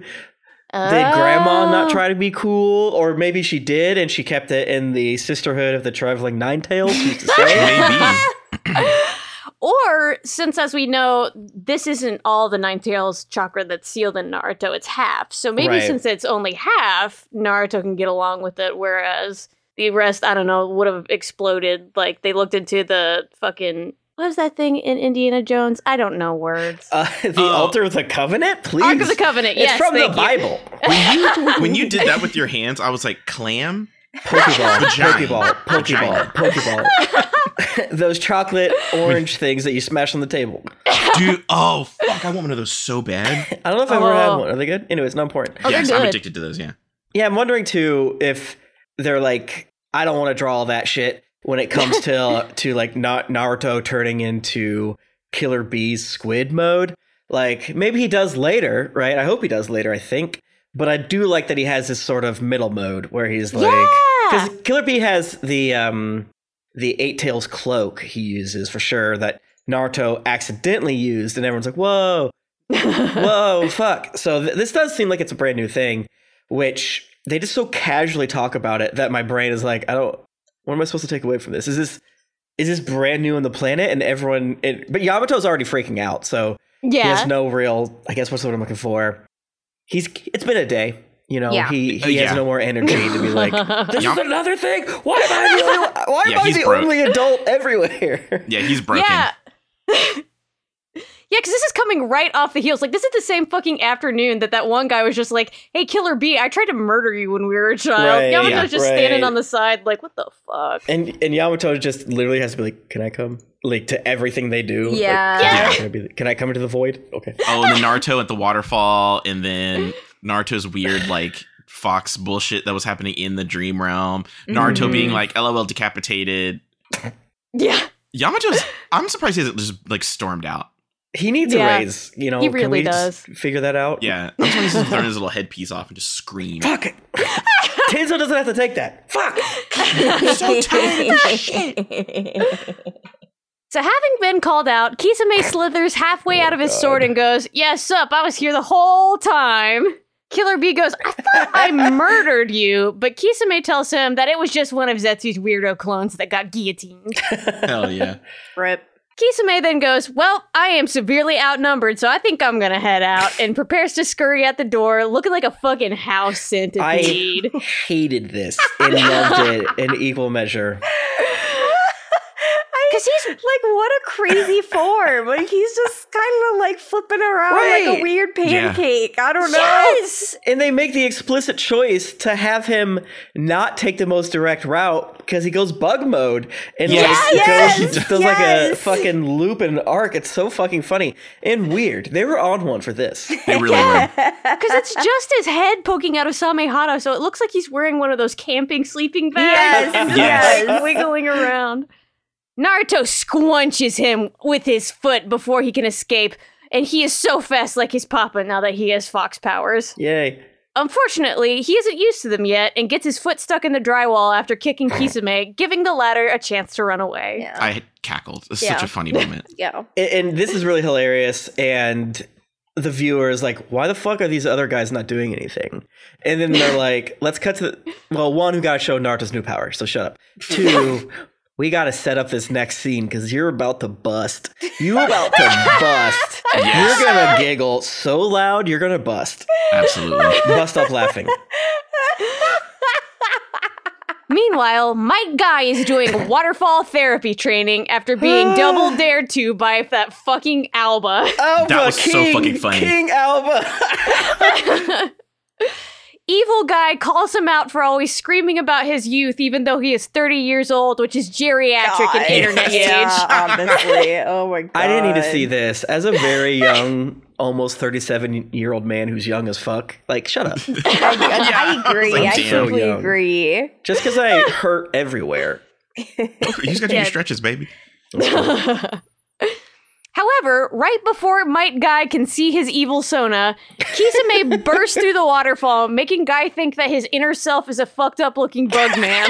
Did grandma not Oh. try to be cool or maybe she did and she kept it in the sisterhood of the traveling nine tails who's to say? Maybe. Or since, as we know, this isn't all the Nine Tails chakra that's sealed in Naruto, it's half. So maybe Right. since it's only half, Naruto can get along with it, whereas the rest, I don't know, would have exploded. Like they looked into the fucking what is that thing in Indiana Jones? I don't know words. Uh, the Oh. altar of the covenant, please. Ark of the Covenant. It's yes, from the thank you. Bible. When you when you did that with your hands, I was like, clam? Pokeball, Vagina. Pokeball, Pokeball, Pokeball. Those chocolate orange things that you smash on the table. Dude, oh fuck, I want one of those so bad. I don't know if I've ever had Oh. one. Are they good? Anyways, not important. Oh, they're yes, I'm good. addicted to those, yeah. Yeah, I'm wondering too if they're like, I don't want to draw all that shit when it comes to to like Na- Naruto turning into Killer Bee's squid mode. Like maybe he does later, right? I hope he does later. I think, but I do like that he has this sort of middle mode where he's like, Yeah. because Killer Bee has the um the Eight Tails cloak he uses for sure that Naruto accidentally used, and everyone's like, whoa, whoa, fuck. So th- this does seem like it's a brand new thing, which they just so casually talk about it that my brain is like, I don't. What am I supposed to take away from this? Is this is this brand new on the planet? And everyone, it, but Yamato's already freaking out, so he yeah. has no real. I guess what's what I'm looking for. He's. It's been a day. You know, Yeah. he Uh, he has yeah. no more energy to be like. This Yam- is another thing. Why am I the only, why am Yeah, I he's the broke. only adult everywhere? Yeah, he's broken. Yeah. Yeah, because this is coming right off the heels. Like, this is the same fucking afternoon that that one guy was just like, hey, Killer B, I tried to murder you when we were a child. Right, Yamato's yeah, just standing on the side, like, what the fuck? And and Yamato just literally has to be like, "Can I come?" Like to everything they do. Like, Yeah. Yeah. Can I, be, can I come into the void? Okay. Oh, and then Naruto at the waterfall, and then Naruto's weird like fox bullshit that was happening in the dream realm. Naruto Mhm. being like LOL decapitated. Yeah. Yamato's I'm surprised he hasn't just like stormed out. He needs Yeah. a raise. You know, He can really we just does. figure that out. Yeah. I'm surprised he's throwing his little headpiece off and just scream. Fuck it. Tenzo doesn't have to take that. Fuck. so tired of this shit. So, having been called out, Kisame slithers halfway Oh, out of his God. sword and goes, Yes, up, I was here the whole time. Killer B goes, I thought I murdered you, but Kisame tells him that it was just one of Zetsu's weirdo clones that got guillotined. Hell yeah. Rip. Kisame then goes, Well, I am severely outnumbered, so I think I'm gonna head out, and prepares to scurry at the door, looking like a fucking house centipede. I hated this and loved it in equal measure. Because he's like, what a crazy form. Like, he's just kind of like flipping around like a weird Yeah. pancake. I don't know. Yes! And they make the explicit choice to have him not take the most direct route because he goes bug mode and Yes! like Yes! goes does like a fucking loop and arc. It's so fucking funny and weird. They were on one for this. They really were. Because it's just his head poking out of Samehada, so it looks like he's wearing one of those camping sleeping bags. Yes, and yes. like, wiggling around. Naruto squunches him with his foot before he can escape, and he is so fast like his papa now that he has fox powers. Yay. Unfortunately, he isn't used to them yet and gets his foot stuck in the drywall after kicking Kisame, giving the latter a chance to run away. Yeah. I cackled. It's Yeah. such a funny moment. yeah. And, and this is really hilarious. And the viewer is like, why the fuck are these other guys not doing anything? And then they're like, let's cut to the. Well, one, who got to show Naruto's new power, so shut up. Two, we got to set up this next scene because you're about to bust. You about to bust. Yes. You're going to giggle so loud, you're going to bust. Absolutely. Bust up laughing. Meanwhile, Might Guy is doing waterfall therapy training after being double dared to by that fucking Aoba. Aoba, That was so fucking funny. King Aoba. Evil Guy calls him out for always screaming about his youth, even though he is 30 years old, which is geriatric in God. internet Yeah, age. obviously. Oh my god. I didn't need to see this. As a very young, almost 37 year old man who's young as fuck, like, shut up. I, I, I agree. Like, I damn. totally young. agree. Just because I hurt everywhere. You just got to do Yeah. your stretches, baby. Having However, right before Might Guy can see his evil Sona, Kisame bursts through the waterfall, making Guy think that his inner self is a fucked up looking bug man.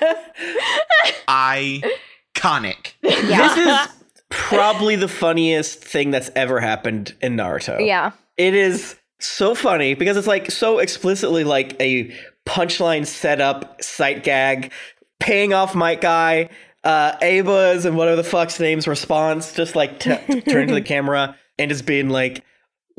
Iconic. Yeah. This is probably the funniest thing that's ever happened in Naruto. yeah. It is so funny because it's like so explicitly like a punchline setup, sight gag, paying off Might Guy, uh, Aoba's and whatever the fuck's name's response, just like t- turn to the camera and just being like,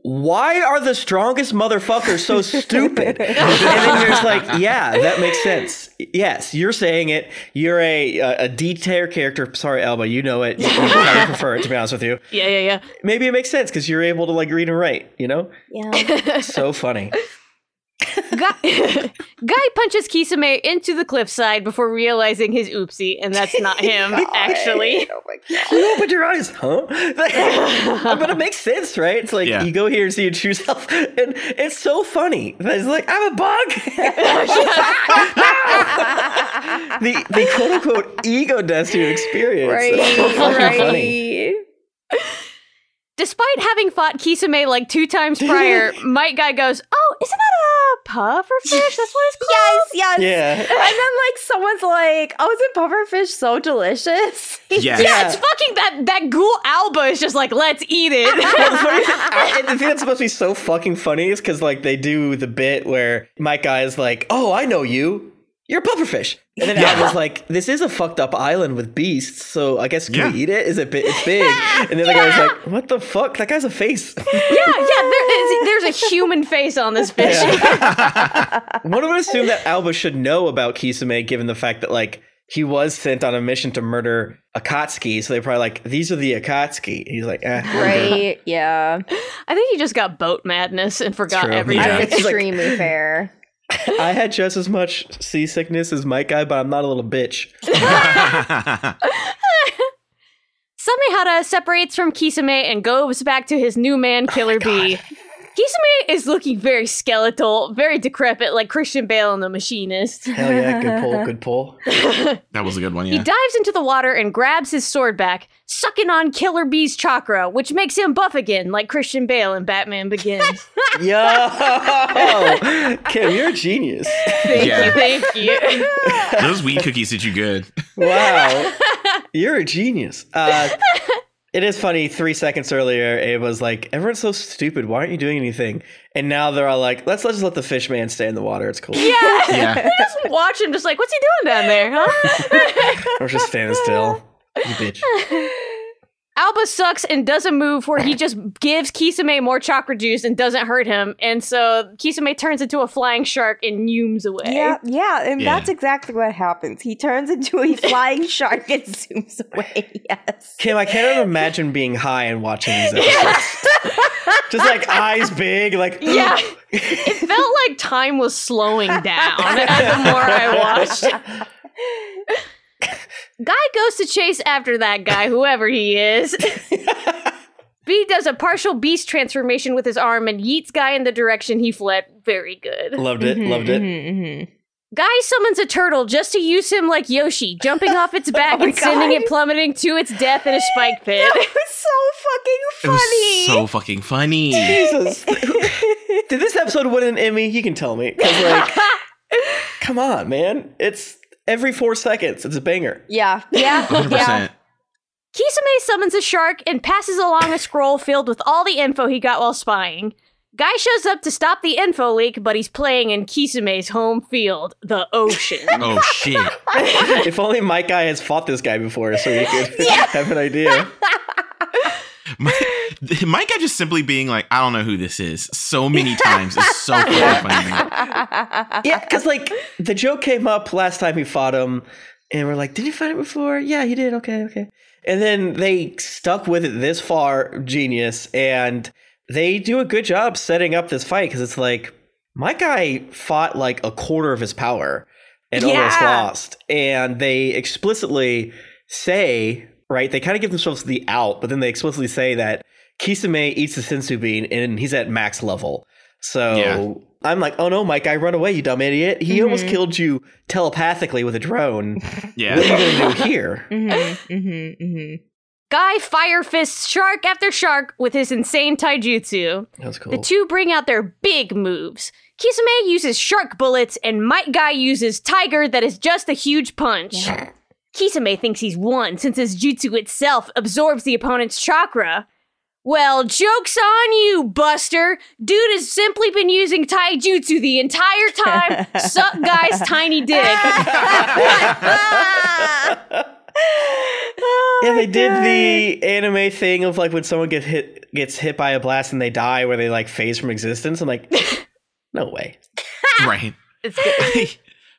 why are the strongest motherfuckers so stupid? and then you're just like, yeah, that makes sense. Yes, you're saying it. You're a a, a D-tier character. Sorry, Aoba, you know it. You, you probably prefer it, to be honest with you. yeah, yeah, yeah. Maybe it makes sense because you're able to like read and write. You know, Yeah. so funny. Guy, Guy punches Kisame into the cliffside before realizing his oopsie, and that's not him, actually. Oh my god. You opened your eyes, huh? but it makes sense, right? It's like Yeah. you go here and see you choose yourself, and it's so funny. It's like I'm a bug. the the quote unquote ego death you experience. It's so fucking funny. Right. Despite having fought Kisame like two times prior, Might Guy goes, Oh, isn't that a puffer fish? That's what it's called. Yes, yes. Yeah. And then like someone's like, "Oh, isn't pufferfish so delicious?" Yes. Yeah, Yeah. it's fucking that that ghoul Aoba is just like, let's eat it. The thing, and the thing that's supposed to be so fucking funny is because like they do the bit where Might Guy is like, "Oh, I know you. You're a pufferfish," and then Yeah. Aoba's like, "This is a fucked up island with beasts, so I guess can Yeah. we eat it? Is it? bi- It's big." And then the guy's like, "What the fuck? That guy's a face." yeah, yeah, there is, there's a human face on this fish. One would assume that Aoba should know about Kisame, given the fact that like he was sent on a mission to murder Akatsuki. So they're probably like, "These are the Akatsuki." He's like, eh, Right? Yeah. I think he just got boat madness and forgot true. everything. Yeah. That's It's like- extremely fair. I had just as much seasickness as Might Guy, but I'm not a little bitch. Samehada separates from Kisame and goes back to his new man, Killer oh Bee. Kisame is looking very skeletal, very decrepit, like Christian Bale in The Machinist. Hell yeah, good pull, good pull. that was a good one, He dives into the water and grabs his sword back, sucking on Killer Bee's chakra, which makes him buff again, like Christian Bale in Batman Begins. Yo, Kym, you're a genius. Thank Yeah. you, thank you. Those weed cookies did you good. Wow, you're a genius. Uh, it is funny. Three seconds earlier, it was like, "Everyone's so stupid. Why aren't you doing anything?" And now they're all like, "Let's let's just let the fish man stay in the water. It's cool. yeah. Yeah. Just watch him, just like, what's he doing down there, huh? Or just standing still." You bitch. Aoba sucks and doesn't move where he just gives Kisame more chakra juice and doesn't hurt him. And so Kisame turns into a flying shark and zooms away. Yeah, yeah, and Yeah. that's exactly what happens. He turns into a flying shark and zooms away. Yes. Kym, I can't imagine being high and watching these episodes. just like eyes big, like Yeah. It felt like time was slowing down the more I watched. Guy goes to chase after that guy, whoever he is. B does a partial beast transformation with his arm and yeets Guy in the direction he fled. Very good. loved it, loved it. Mm-hmm. Guy summons a turtle just to use him like Yoshi, jumping off its back Oh my and sending God. it plummeting to its death in a spike pit. That was so It fucking was funny. so fucking funny. Jesus, did this episode win an Emmy? You can tell me. like, come on, man, it's every four seconds. It's a banger. yeah, yeah, 100%. yeah. Kisame summons a shark and passes along a scroll filled with all the info he got while spying. Guy shows up to stop the info leak, but he's playing in Kisame's home field, the ocean. Oh shit. if only Might Guy has fought this guy before, so he could have an idea. My, Might Guy just simply being like, I don't know who this is so many times is so fucking funny. Yeah, because like the joke came up last time he fought him, and we're like, "Did you fight it before?" Yeah, he did. Okay, okay. And then they stuck with it this far, genius, and they do a good job setting up this fight because it's like my guy fought like a quarter of his power and almost lost, and they explicitly say right they kind of give themselves the out, but then they explicitly say that Kisame eats the senzu bean and he's at max level. So Yeah. I'm like, oh no, Mike, I run away, you dumb idiot. He almost Mhm. killed you telepathically with a drone. Yeah. What are you gonna do here? mm-hmm, mm-hmm, mm-hmm. Guy fire fists shark after shark with his insane taijutsu. That was cool. The two bring out their big moves. Kisame uses shark bullets, and Might Guy uses tiger that is just a huge punch. Kisame thinks he's won since his jutsu itself absorbs the opponent's chakra. Well, joke's on you, Buster. Dude has simply been using taijutsu the entire time. Suck guy's tiny dick. Oh yeah, they did the anime thing of like when someone gets hit gets hit by a blast and they die, where they like phase from existence. I'm like, no way. right. It's good.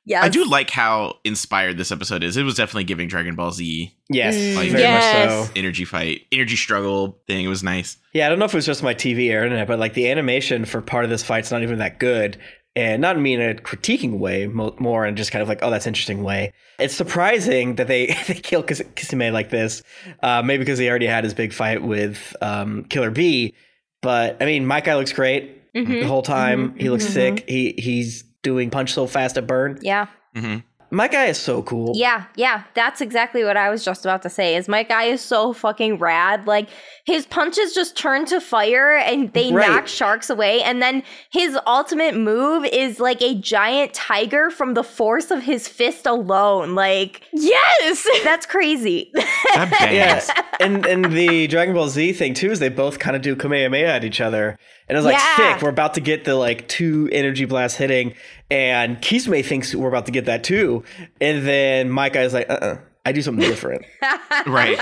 Yes. I do like how inspired this episode is. It was definitely giving Dragon Ball Z Yes, Mm, very yes. much so. energy fight, energy struggle thing. It was nice. Yeah, I don't know if it was just my TV or internet, but like the animation for part of this fight's not even that good. And not mean in a critiquing way, mo- more in just kind of like, oh, that's interesting way. It's surprising that they they kill Kis- Kisame like this, uh, maybe because he already had his big fight with um, Killer B. But I mean, my guy looks great Mhm. the whole time. he looks mhm. sick. He he's doing punch so fast at burn. Yeah. hmm My guy is so cool. Yeah, yeah, that's exactly what I was just about to say. Is my guy is so fucking rad. Like his punches just turn to fire and they Right. knock sharks away. And then his ultimate move is like a giant tiger from the force of his fist alone. Like yes! that's crazy. That badass. Yes, and and the Dragon Ball Z thing too is they both kind of do Kamehameha at each other, and I was like Yeah. sick. We're about to get the like two energy blasts hitting, and Kisame thinks we're about to get that too, and then my guy's like, uh, uh I do something different. Right.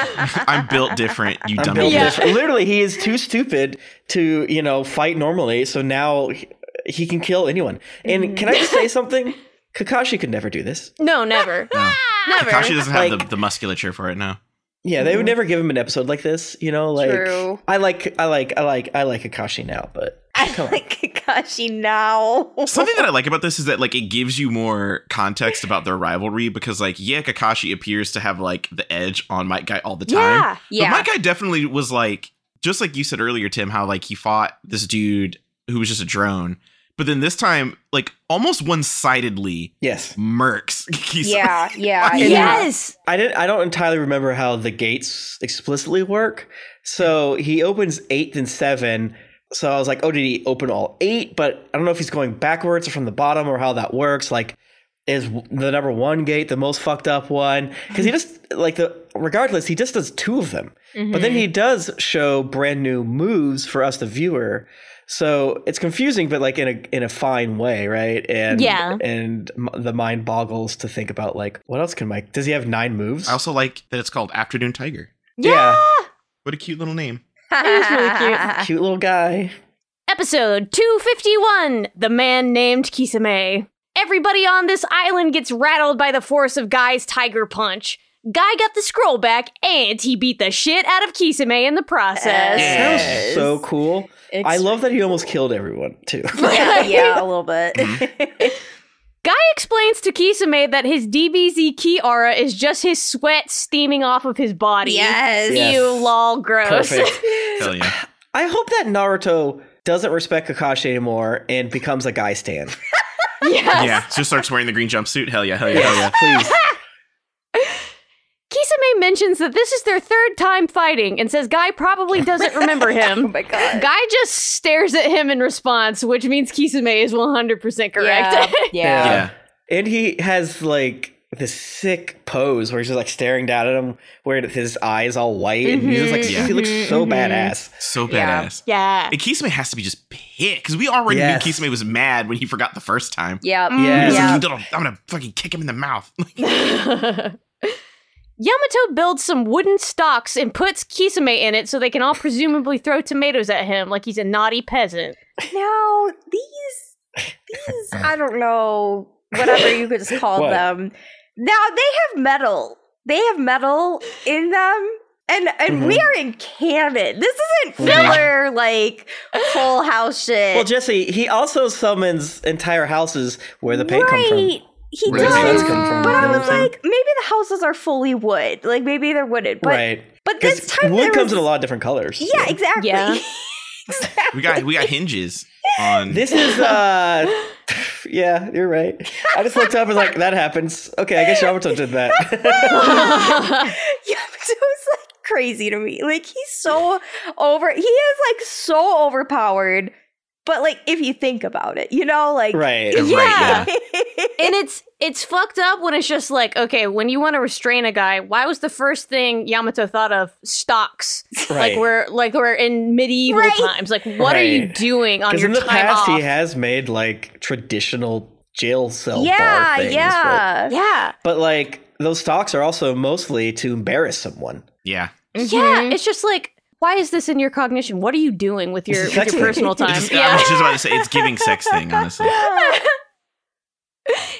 I'm built different. You I'm dummy. built Yeah. different. Literally, he is too stupid to you know fight normally, so now he, he can kill anyone. And can I just say something? Kakashi could never do this. No, never. No. Never. Kakashi doesn't have Like- the, the musculature for it now. Yeah, they would never give him an episode like this. You know, like True. I like, I like, I like, I like Kakashi now, but come on. like Kakashi now. Something that I like about this is that like it gives you more context about their rivalry because like yeah, Kakashi appears to have like the edge on Might Guy all the time. Yeah. Yeah. But Might Guy definitely was like just like you said earlier, Tim, how like he fought this dude who was just a drone. But then this time, like almost one-sidedly yes. murks. Kisame. yeah, yeah, yeah. Yes! I didn't. I don't entirely remember how the gates explicitly work. So he opens eight and seven. So I was like, oh, did he open all eight? But I don't know if he's going backwards or from the bottom or how that works. Like, is the number one gate the most fucked up one? Because he just like the regardless, he just does two of them. But then mm-hmm. he does show brand new moves for us, the viewer. So it's confusing, but like in a in a fine way, right? And Yeah. and m- the mind boggles to think about like what else can Mike? Does he have nine moves? I also like that it's called Afternoon Tiger. Yeah. What a cute little name. Is really cute. Cute little guy. Episode 251 The Man Named Kisame. Everybody on this island gets rattled by the force of Guy's tiger punch. Guy got the scroll back and he beat the shit out of Kisame in the process. Yeah. That was so cool. I love that he almost killed everyone too. yeah, yeah, a little bit. Mm-hmm. Guy explains to Kisame that his DBZ ki aura is just his sweat steaming off of his body. yes. Yes. Ew, lol, gross. Perfect. Hell yeah. I hope that Naruto doesn't respect Kakashi anymore and becomes a guy stan. yes. Yeah. Just starts wearing the green jumpsuit. Hell yeah. Hell yeah. Hell yeah. Please. Kisame mentions that this is their third time fighting and says Guy probably doesn't remember Oh him. my god. Guy just stares at him in response, which means Kisame is 100% correct. Yeah. Yeah. yeah. And he has like this sick pose where he's just like staring down at him, where his eyes all white, and he's just like Mhm. he looks so Mhm. badass. So badass. yeah. And Kisame has to be just pissed because we already Yes. knew Kisame was mad when he forgot the first time. Yep. He was Yes. like, Yeah. I'm gonna fucking kick him in the mouth. Yamato builds some wooden stocks and puts Kisame in it so they can all presumably throw tomatoes at him like he's a naughty peasant. Now these these I don't know whatever you could just call What? them. Now they have metal. They have metal in them. And and we Mhm. are in canon. This isn't Mhm. filler like full house shit. Well, Jessy, he also summons entire houses where the paint come from. Right. He Where does. paint's from, But I know was what I'm like, maybe the houses are fully wood. Like maybe they're wooded. But right. but this Because time wood comes was- in a lot of different colors. Yeah, exactly. Yeah. we got we got hinges on. This is uh yeah, you're right. I just looked up and was like, that happens. Okay, I guess Yamato did that. Yeah, but like crazy to me. Like he's so over. He is like so overpowered. But like, if you think about it, you know, like Right. Yeah. Right, and it's it's fucked up when it's just like, okay, when you want to restrain a guy, why was the first thing Yamato thought of stocks? Right. Like we're like we're in medieval Right. times. Like what are you doing on Because your in the time past, off? he has made like traditional jail cell bar yeah, things. yeah, yeah. But, but like those stocks are also mostly to embarrass someone. Yeah. Yeah, Mhm. it's just like why is this in your cognition? What are you doing with your, with your personal time? It's- I was just about to say it's giving sex thing, honestly.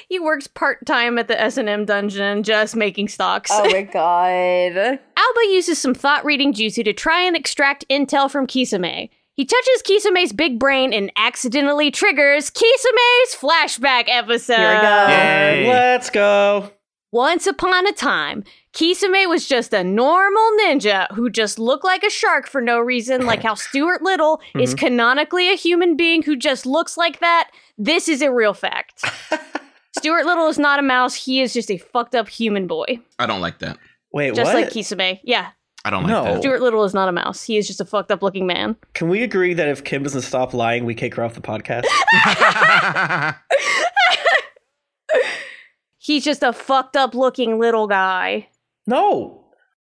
he works part time at the S and M dungeon, just making stocks. oh my god. Aoba uses some thought reading jutsu to try and extract intel from Kisame. He touches Kisame's big brain and accidentally triggers Kisame's flashback episode. Here we go. Yay. Let's go. Once upon a time, Kisame was just a normal ninja who just looked like a shark for no reason, like how Stuart Little is mm-hmm. canonically a human being who just looks like that. This is a real fact. Stuart Little is not a mouse, he is just a fucked up human boy. I don't like that. Wait, Just what? like Kisame. Yeah. I don't like No. that. Stuart Little is not a mouse. He is just a fucked up looking man. Can we agree that if Kym doesn't stop lying, we kick her off the podcast? He's just a fucked up looking little guy. No.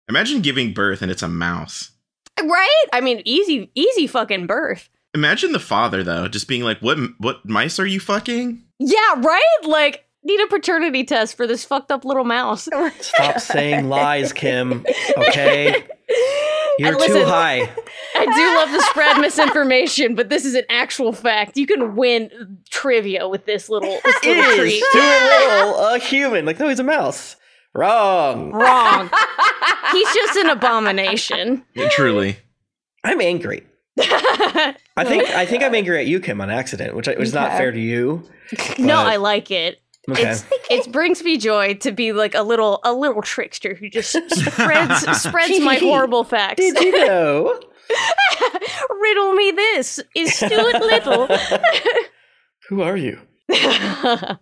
Imagine giving birth and it's a mouse. Right? I mean, easy, easy fucking birth. Imagine the father though, just being like, "What? What mice are you fucking?" Yeah, right? Like, need a paternity test for this fucked up little mouse. Stop saying lies, Kym. Okay? You're listen, too high. I do love to spread misinformation, but this is an actual fact. You can win trivia with this little, this little Is treat. Stuart Little a human? Like, no, he's a mouse. Wrong. Wrong. He's just an abomination. Truly. I'm angry. I think I think I'm angry at you, Kym, on accident, which, I- which is not fair to you. no, I like it. Okay. It's it brings me joy to be like a little a little trickster who just spreads spreads my horrible facts. Did you know? Riddle me this. Is Stuart Little? Who are you? so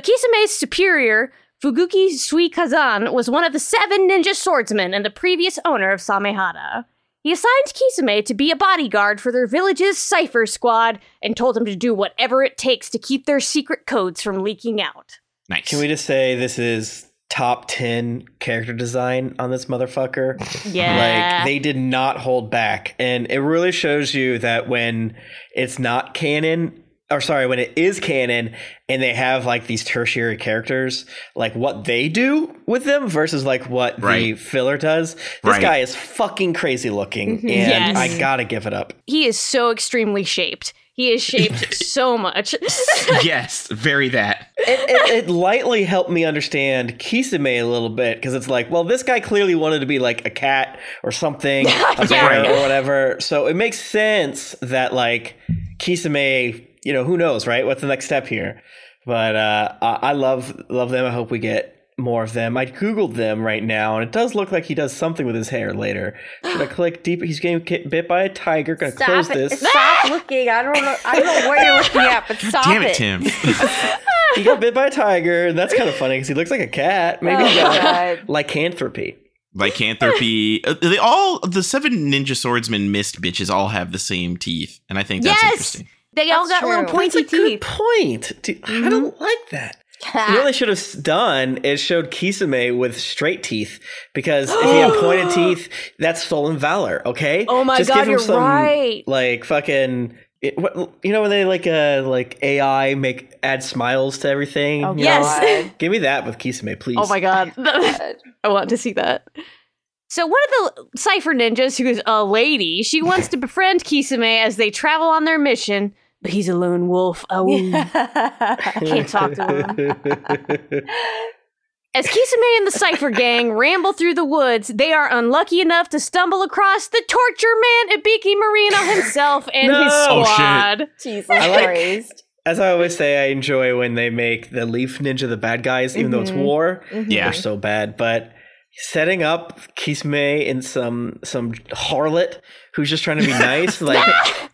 Kisame's superior, Fuguki Suikazan, was one of the seven ninja swordsmen and the previous owner of Samehada. He assigned Kisame to be a bodyguard for their village's cipher squad and told him to do whatever it takes to keep their secret codes from leaking out. Nice. Can we just say this is top 10 character design on this motherfucker? Yeah. Like they did not hold back. And it really shows you that when it's not canon, or sorry, when it is canon and they have like these tertiary characters, like what they do with them versus like what the filler does. This Right. guy is fucking crazy looking. Mm-hmm. And Yes. I gotta give it up. he is so extremely shaped. He is shaped so much. yes, very that. it, it, it lightly helped me understand Kisame a little bit because it's like, well, this guy clearly wanted to be like a cat or something, a bear Yeah. or whatever. So it makes sense that like Kisame, you know, who knows, right? What's the next step here? But uh, I I love love them. I hope we get more of them. I googled them right now, and it does look like he does something with his hair later. Should I click deep? He's getting bit by a tiger. Gonna close it. this. Stop looking. I don't know. I don't know what you're looking at, but stop Damn it, it. Tim. He got bit by a tiger, and that's kind of funny because he looks like a cat. Maybe he Oh, got God. lycanthropy. Lycanthropy. Uh, they all the seven ninja swordsmen missed bitches all have the same teeth, and I think that's Yes! interesting. They all That's got little pointy That's a good teeth. point. Dude, I don't like that. You know what they should have done is showed Kisame with straight teeth because if he had pointed teeth, that's stolen valor. Okay. Oh my Just God, give him you're some, right. Like fucking. It, what, you know when they like uh like AI make add smiles to everything. Oh, Yes. Give me that with Kisame, please. Oh my god. I want to see that. So one of the cipher ninjas, who is a lady, she wants to befriend Kisame as they travel on their mission, but he's a lone wolf. Oh, can't talk to him. As Kisame and the Cypher gang ramble through the woods, they are unlucky enough to stumble across the torture man Ibiki Morino himself and his No. Oh, shit. squad. Jesus I like- Christ. As I always say, I enjoy when they make the Leaf Ninja the bad guys, even though it's Mhm. war. Yeah. They're so bad. But setting up Kisame in some some harlot who's just trying to be nice, like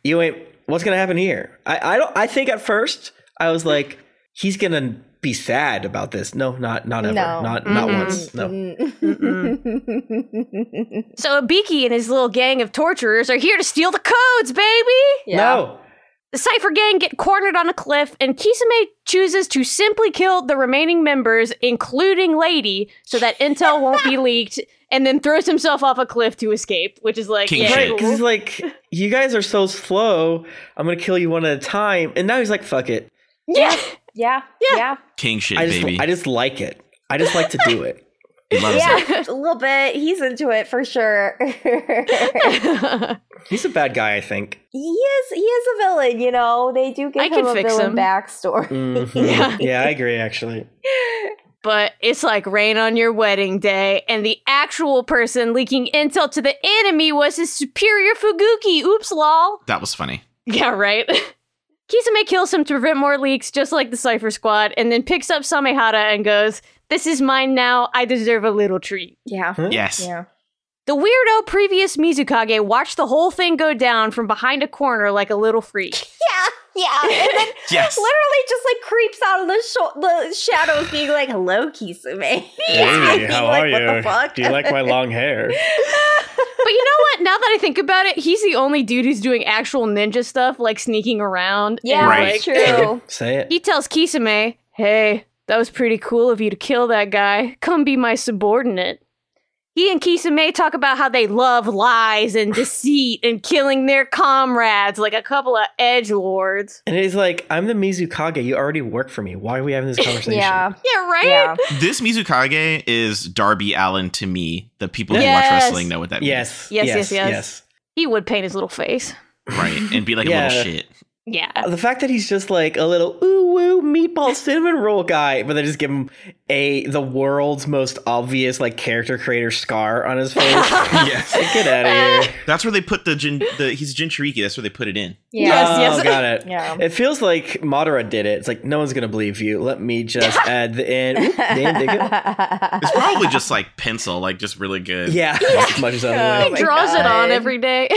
you ain't. What's gonna happen here? I I don't. I think at first I was like, he's gonna be sad about this. No, not not ever. No. Not not Mm-mm. once. No. So Ibiki and his little gang of torturers are here to steal the codes, baby! yeah. No. The Cypher gang get cornered on a cliff, and Kisame chooses to simply kill the remaining members, including Lady, so that intel won't be leaked, and then throws himself off a cliff to escape, which is like, King yeah, shit. Right, cool. because he's like, you guys are so slow. I'm gonna kill you one at a time. And now he's like, fuck it. yeah. Yeah. Yeah. Yeah. King shit, I just baby. I just like it. I just like to do it. he loves it. Yeah. a little bit. He's into it for sure. He's a bad guy, I think. he is. He is a villain. You know, they do give I him can a fix villain him. backstory. Mhm. Yeah. yeah, I agree. Actually, but it's like rain on your wedding day, and the actual person leaking intel to the enemy was his superior Fuguki. Oops, lol. That was funny. Yeah, right. Kisame kills him to prevent more leaks, just like the Cypher Squad, and then picks up Samehada and goes, This is mine now. I deserve a little treat. yeah. Huh? Yes. Yeah. The weirdo previous Mizukage watched the whole thing go down from behind a corner like a little freak. Yeah. Yeah. And then Yes. literally just like creeps out of the, sho- the shadows, being like, "Hello, Kisame." hey, how Like, are what the you? fuck? Do you like my long hair? But you know what? Now that I think about it, he's the only dude who's doing actual ninja stuff, like sneaking around. Yeah, and, Right. like, true. Say it. He tells Kisame, Hey, that was pretty cool of you to kill that guy. Come be my subordinate. He and Kisame talk about how they love lies and deceit and killing their comrades like a couple of edge lords. And he's like, I'm the Mizukage. You already work for me. Why are we having this conversation? Yeah. Yeah, right? Yeah. This Mizukage is Darby Allin to me. The people who Yes. watch wrestling know what that means. Yes. Yes, Yes. yes, yes. Yes. He would paint his little face. Right. And be like Yeah. a little shit. Yeah. The fact that he's just like a little ooh woo meatball cinnamon roll guy, but they just give him a the world's most obvious like character creator scar on his face. yes. Like, Get out of here. That's where they put the gin the he's Jinchuriki, that's where they put it in. Yeah. Yes, oh, yes. got it. Yeah. It feels like Madara did it. It's like no one's gonna believe you. Let me just add the end. Oop, damn, dig it. It's probably just like pencil, like just really good. Yeah, as much as Oh he my draws it on every day.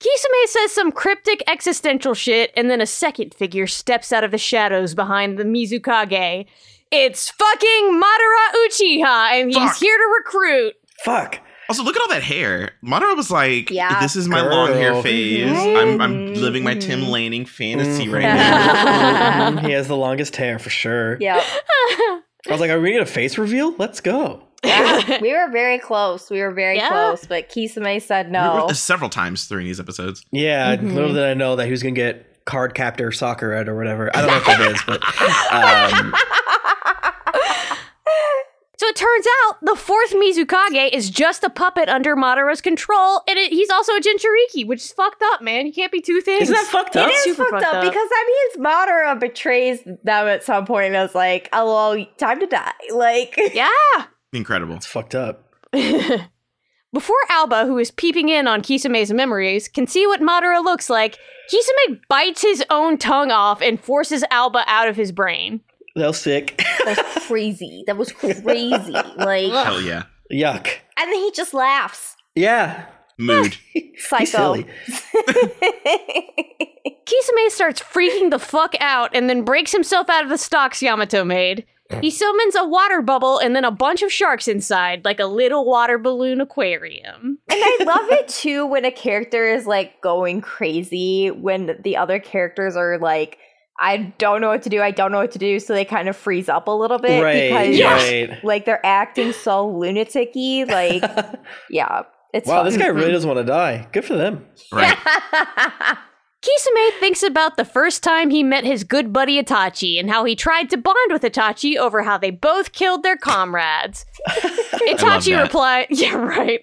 Kisame says some cryptic existential shit, and then a second figure steps out of the shadows behind the Mizukage. It's fucking Madara Uchiha, and he's Fuck. here to recruit. Fuck. Also, look at all that hair. Madara was like, Yeah. "This is my long hair Girl. phase. Right? I'm, I'm living my Tim Mhm. Lanning fantasy Mhm. right now." Mhm, he has the longest hair for sure. yeah. I was like, are we gonna get a face reveal? Let's go. Yeah. We were very close. We were very Yeah. close, but Kisame said We no. were- Several times during these episodes. Yeah, Mhm. little did I know that he was gonna get card captor soccer ed or whatever. I don't know what that is, but um, So it turns out the fourth Mizukage is just a puppet under Madara's control, and it, he's also a Jinchuriki, which is fucked up, man. You can't be two things. isn't that fucked up? is super fucked fucked up, up. because that means Madara betrays them at some point and is like, "Oh, well, time to die." Like, Yeah. Incredible. It's fucked up. Before Aoba, who is peeping in on Kisame's memories, can see what Madara looks like, Kisame bites his own tongue off and forces Aoba out of his brain. That was sick. that was crazy. That was crazy. Like, Hell yeah. Yuck. and then he just laughs. Yeah. Mood. Psycho. He's silly. Kisame starts freaking the fuck out and then breaks himself out of the stocks Yamato made. He summons a water bubble and then a bunch of sharks inside, like a little water balloon aquarium. And I love it too when a character is like going crazy when the other characters are like, I don't know what to do, I don't know what to do, so they kind of freeze up a little bit right. because Right. like they're acting so lunatic-y. Like, yeah. It's wow, fun. this guy really doesn't want to die. Good for them. Right. Kisame thinks about the first time he met his good buddy Itachi and how he tried to bond with Itachi over how they both killed their comrades. Itachi replied, Yeah, right.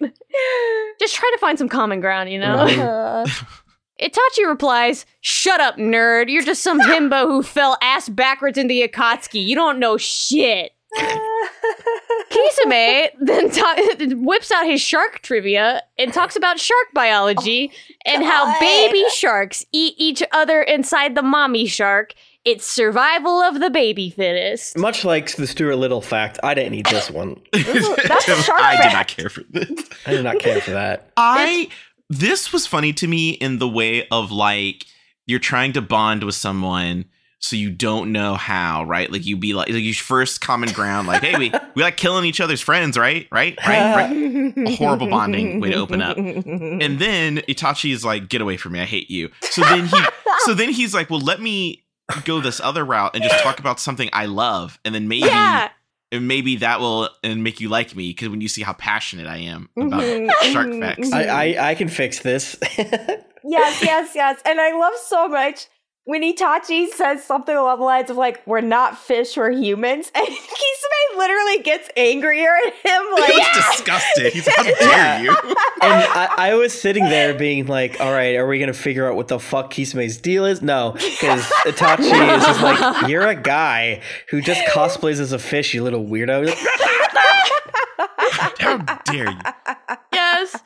Just try to find some common ground, you know? Uh, Itachi replies, Shut up, nerd. You're just some himbo who fell ass backwards in the Akatsuki. You don't know shit. Kisame then ta- whips out his shark trivia and talks about shark biology oh, and how baby sharks eat each other inside the mommy shark. It's survival of the baby fittest. Much like the Stuart Little fact, I didn't need this one. that's a shark I did not care for this. I did not care for that. I this was funny to me in the way of like you're trying to bond with someone, so you don't know how, right? Like you be like, like you first common ground, like, hey, we we like killing each other's friends, right? Right? Right? right? A horrible bonding way to open up. And then Itachi is like, get away from me, I hate you. So then he so then he's like, well, let me go this other route and just talk about something I love, and then maybe Yeah. and maybe that will and make you like me because when you see how passionate I am about mm-hmm. shark mm-hmm. facts. I, I I can fix this. Yes, yes, yes. And I love so much when Itachi says something along the lines of like, "We're not fish, we're humans," and Kisame literally gets angrier at him, He like, was disgusted. He's like, how dare you? and I, I was sitting there being like, all right, are we gonna figure out what the fuck Kisame's deal is? No, because Itachi is just like, you're a guy who just cosplays as a fish, you little weirdo. How dare you? Yes.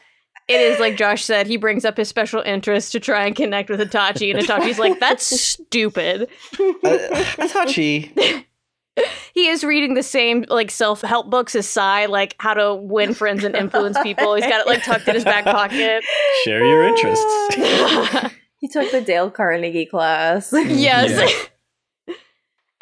It is like Josh said, he brings up his special interest to try and connect with Itachi, and Itachi's like, that's stupid. Uh, Itachi, He is reading the same like self-help books as Sai, like how to win friends and influence people. He's got it like tucked in his back pocket. share your interests. he took the Dale Carnegie class. Yes.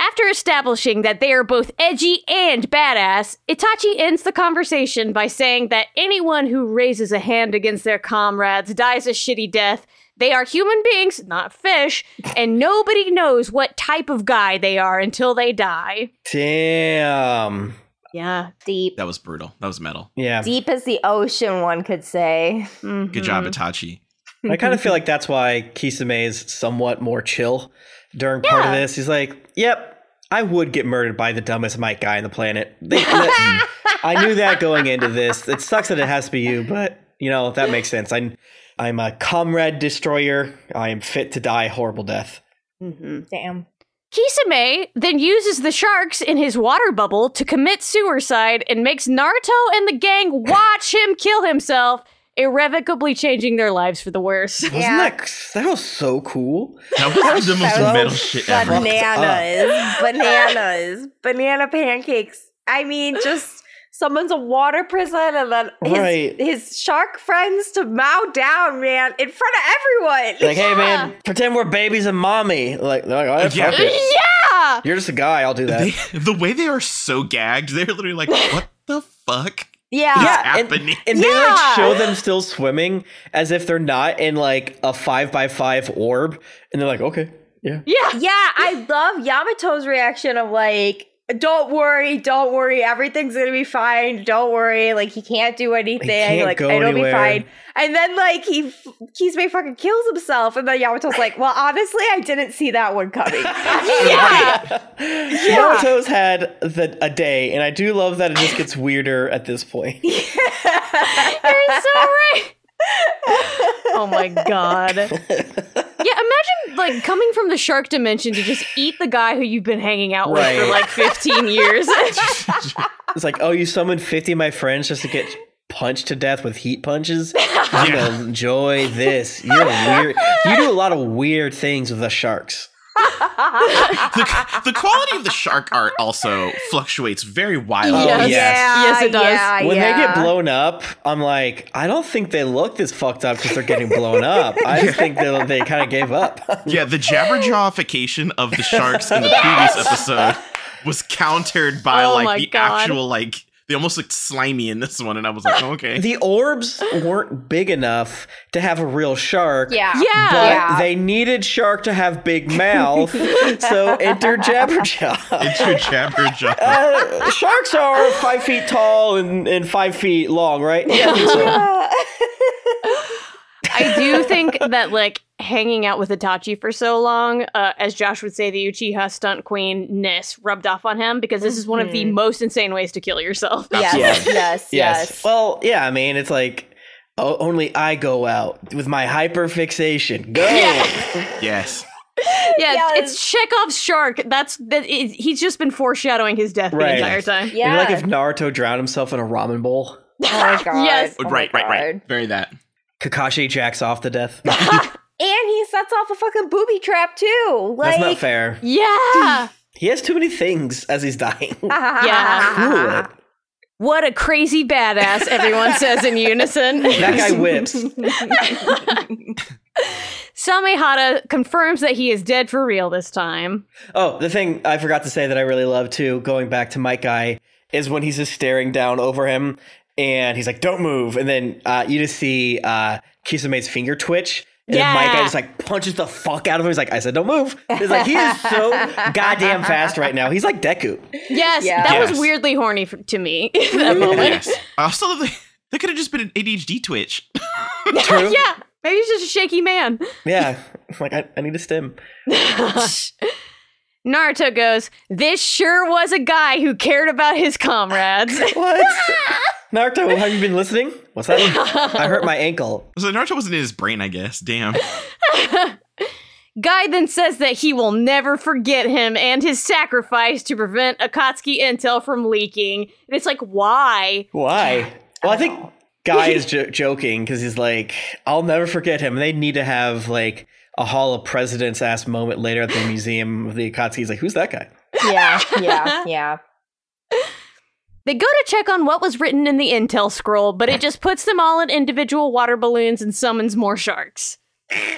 After establishing that they are both edgy and badass, Itachi ends the conversation by saying that anyone who raises a hand against their comrades dies a shitty death. They are human beings, not fish, and nobody knows what type of guy they are until they die. Damn. Yeah. Deep. That was brutal. That was metal. Yeah. Deep as the ocean, one could say. Good mm-hmm. job. Itachi. I kind of feel like that's why Kisame is somewhat more chill during part of this. He's like, "Yep, I would get murdered by the dumbest might guy on the planet." They, that- I knew that going into this. It sucks that it has to be you, but you know that makes sense. I'm, I'm a comrade destroyer. I am fit to die a horrible death. Mhm. Damn. Kisame then uses the sharks in his water bubble to commit suicide and makes Naruto and the gang watch him kill himself, irrevocably changing their lives for the worse. Wasn't Yeah. that that was so cool? That was the most That was metal shit ever. Bananas. Bananas. Banana pancakes. I mean, just someone's a water prison and then his, Right. his shark friends to mow down, man, in front of everyone. Like, hey man, pretend we're babies and mommy. Like, like oh, Yeah. fuck it. yeah! You're just a guy. I'll do that. They, the way they are so gagged, they're literally like, what the fuck? Yeah. Yeah, and, happening? and they Yeah. like show them still swimming as if they're not in like a five by five orb, and they're like, okay, yeah. Yeah! Yeah, I love Yamato's reaction of like, don't worry, don't worry, everything's gonna be fine. Don't worry, like he can't do anything. can't like it'll anywhere. be fine. And then like he Kisame fucking kills himself, and then Yamato's like, well, honestly, I didn't see that one coming. Yeah! Naruto's had the, a day, and I do love that it just gets weirder at this point. You're so right! oh my god. Yeah, imagine like coming from the shark dimension to just eat the guy who you've been hanging out with for like 15 years. It's like, oh, you summoned 50 of my friends just to get punched to death with heat punches? I'm enjoy this. You're weird. You do a lot of weird things with the sharks. The, the quality of the shark art also fluctuates very wildly. Oh, Yes. yes. Yes, it does. Yeah, When yeah. they get blown up, I'm like, I don't think they look this fucked up because they're getting blown up. I just think they they kind of gave up. Yeah, the jabberjawification of the sharks in the previous episode was countered by Oh like the God. actual like they almost looked slimy in this one, and I was like, oh, okay. the orbs weren't big enough to have a real shark. Yeah. Yeah. But Yeah. they needed shark to have big mouth, so enter Jabberjaw. Into jabberjaw. Uh, sharks are five feet tall and, and five feet long, right? Yeah, I think. I do think that like hanging out with Itachi for so long, uh, as Josh would say, the Uchiha stunt queen ness rubbed off on him because this is one of the most insane ways to kill yourself. yes, Yes. yes, yes, Well, yeah, I mean, it's like, oh, only I go out with my hyper fixation. Go. yes. Yeah, Yes. it's Chekhov's shark. That's that. It, he's just been foreshadowing his death Right. the entire time. Maybe Yeah. like if Naruto drowned himself in a ramen bowl. oh my god. Yes. Oh my right, right, right. God. Very that. Kakashi jacks off to death. And he sets off a fucking booby trap too. Like, That's not fair. Yeah. He has too many things as he's dying. Yeah. Cool. What a crazy badass! Everyone says in unison. That guy whips. Samehada confirms that he is dead for real this time. Oh, the thing I forgot to say that I really love too, going back to Might Guy, is when he's just staring down over him and he's like, "Don't move," and then uh, you just see uh, Kisame's finger twitch. And then Might Guy just like punches the fuck out of him. He's like, I said, don't move. He's like, he is so goddamn fast right now. He's like Deku. Yes, Yeah. that Yes. was weirdly horny for, to me that moment. yes. I also love that that could have just been an ADHD twitch. True. yeah, maybe he's just a shaky man. Yeah. Like, I, I need a stim. Naruto goes, This sure was a guy who cared about his comrades. What? Naruto, have you been listening? What's that? I hurt my ankle. So Naruto wasn't in his brain, I guess. Damn. Guy then says that he will never forget him and his sacrifice to prevent Akatsuki intel from leaking. And it's like, why? Why? Well, I think Guy is jo- joking because he's like, I'll never forget him. And they need to have like a Hall of Presidents ass moment later at the Museum of the Akatsuki. He's like, who's that guy? Yeah, yeah, yeah. They go to check on what was written in the intel scroll, but it just puts them all in individual water balloons and summons more sharks.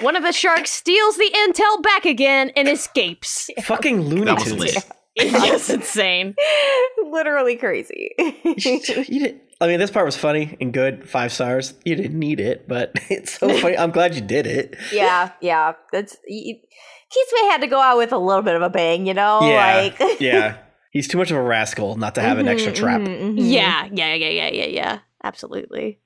One of the sharks steals the intel back again and escapes. Fucking Looney Tunes. lit. It's just insane. Literally crazy. you didn't, I mean, this part was funny and good. Five stars. You didn't need it, but it's so funny. I'm glad you did it. yeah, yeah. That's y- Kisame had to go out with a little bit of a bang, you know? yeah. Like yeah. He's too much of a rascal not to have an extra Mhm, trap. mhm, mhm. Yeah, yeah, yeah, yeah, yeah, yeah. Absolutely.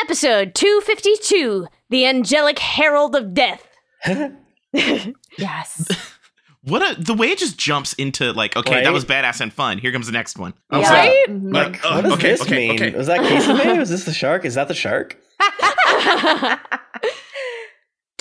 Episode 252 The Angelic Herald of Death. Yes. What a the way it just jumps into like, okay, Right? that was badass and fun. Here comes the next one. I was Yeah. like, Right? Mhm. Like, Uh, what does okay, this okay, mean? okay. Was that Kisame? Was this the shark? Is that the shark?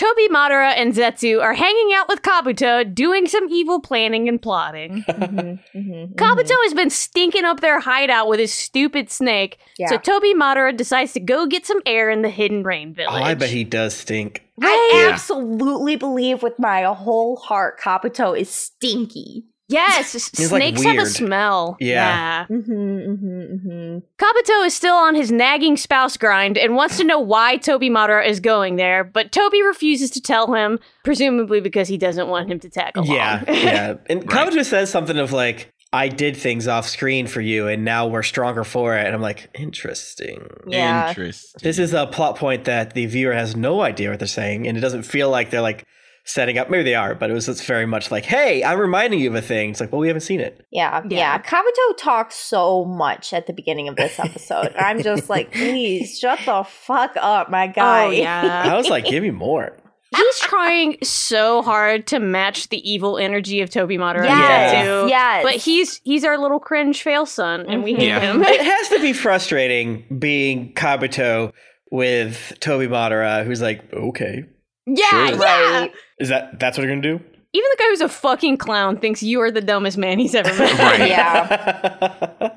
Tobi Madara and Zetsu are hanging out with Kabuto doing some evil planning and plotting. Mhm, mhm, Kabuto has been stinking up their hideout with his stupid snake, Yeah. so Tobi Madara decides to go get some air in the Hidden Rain Oh, Village. I bet he does stink. I Yeah. absolutely believe with my whole heart Kabuto is stinky. Yes, s- He's, like, snakes have a weird. smell. Yeah. Mm-hmm, mm-hmm, mm-hmm. Kabuto is still on his nagging spouse grind and wants to know why Tobi Madara is going there, but Tobi refuses to tell him, presumably because he doesn't want him to tag along. Yeah, yeah. And Right. Kabuto says something of like, I did things off screen for you and now we're stronger for it. And I'm like, interesting. Yeah. Interesting. This is a plot point that the viewer has no idea what they're saying, and it doesn't feel like they're like setting up. Maybe they are, but it was it's very much like, "Hey, I'm reminding you of a thing." It's like, well, we haven't seen it. Yeah, Yeah. yeah, Kabuto talks so much at the beginning of this episode. I'm just like, please shut the fuck up, my oh, guy. Oh, yeah. I was like, give me more. He's trying so hard to match the evil energy of Tobi Madara Yes, and yes. But he's he's our little cringe fail son, and we hate Yeah. him. It has to be frustrating being Kabuto with Tobi Madara, uh, who's like, okay, yeah, Sure. yeah. right. is that that's what you're gonna do? Even the guy who's a fucking clown thinks you are the dumbest man he's ever met. Right. Yeah.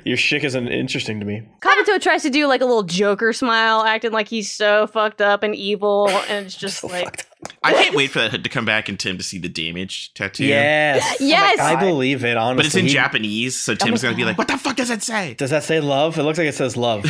Your shit isn't interesting to me. Kabuto tries to do like a little Joker smile, acting like he's so fucked up and evil, and it's just So like. I can't wait for that to come back and Tim to see the damage tattoo. Yes, oh yes, I believe it. Honestly, But it's in Japanese, so Tim's gonna be like, "What the fuck does it say?" Does that say love? It looks like it says love.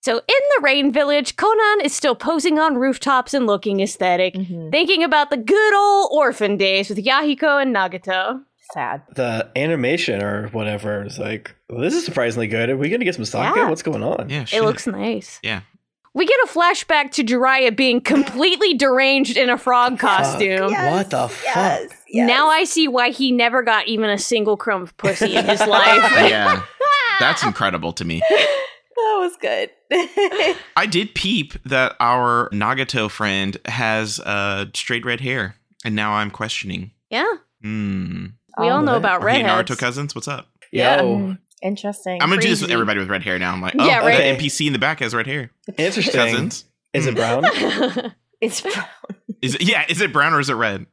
So in the Rain Village, Konan is still posing on rooftops and looking aesthetic, Mhm. thinking about the good old orphan days with Yahiko and Nagato. Sad. the animation or whatever is like, well, this is surprisingly good. Are we gonna get some sake? Yeah. What's going on? Yeah, It looks nice. Yeah. We get a flashback to Jiraiya being completely deranged in a frog costume. Fuck. What the fuck? Yes, yes. Now I see why he never got even a single crumb of pussy in his life. yeah. That's incredible to me. that was good. I did peep that our Nagato friend has uh, straight red hair, and now I'm questioning. yeah, Hmm. we all know about red. hey, redheads. Naruto cousins? What's up? Yeah. Yo, Mm, Interesting. I'm gonna do this with everybody with red hair now. I'm like, oh, Yeah, right. the NPC in the back has red hair. interesting. Cousins. Is it brown? it's brown. Is it? Yeah. Is it brown or is it red? Is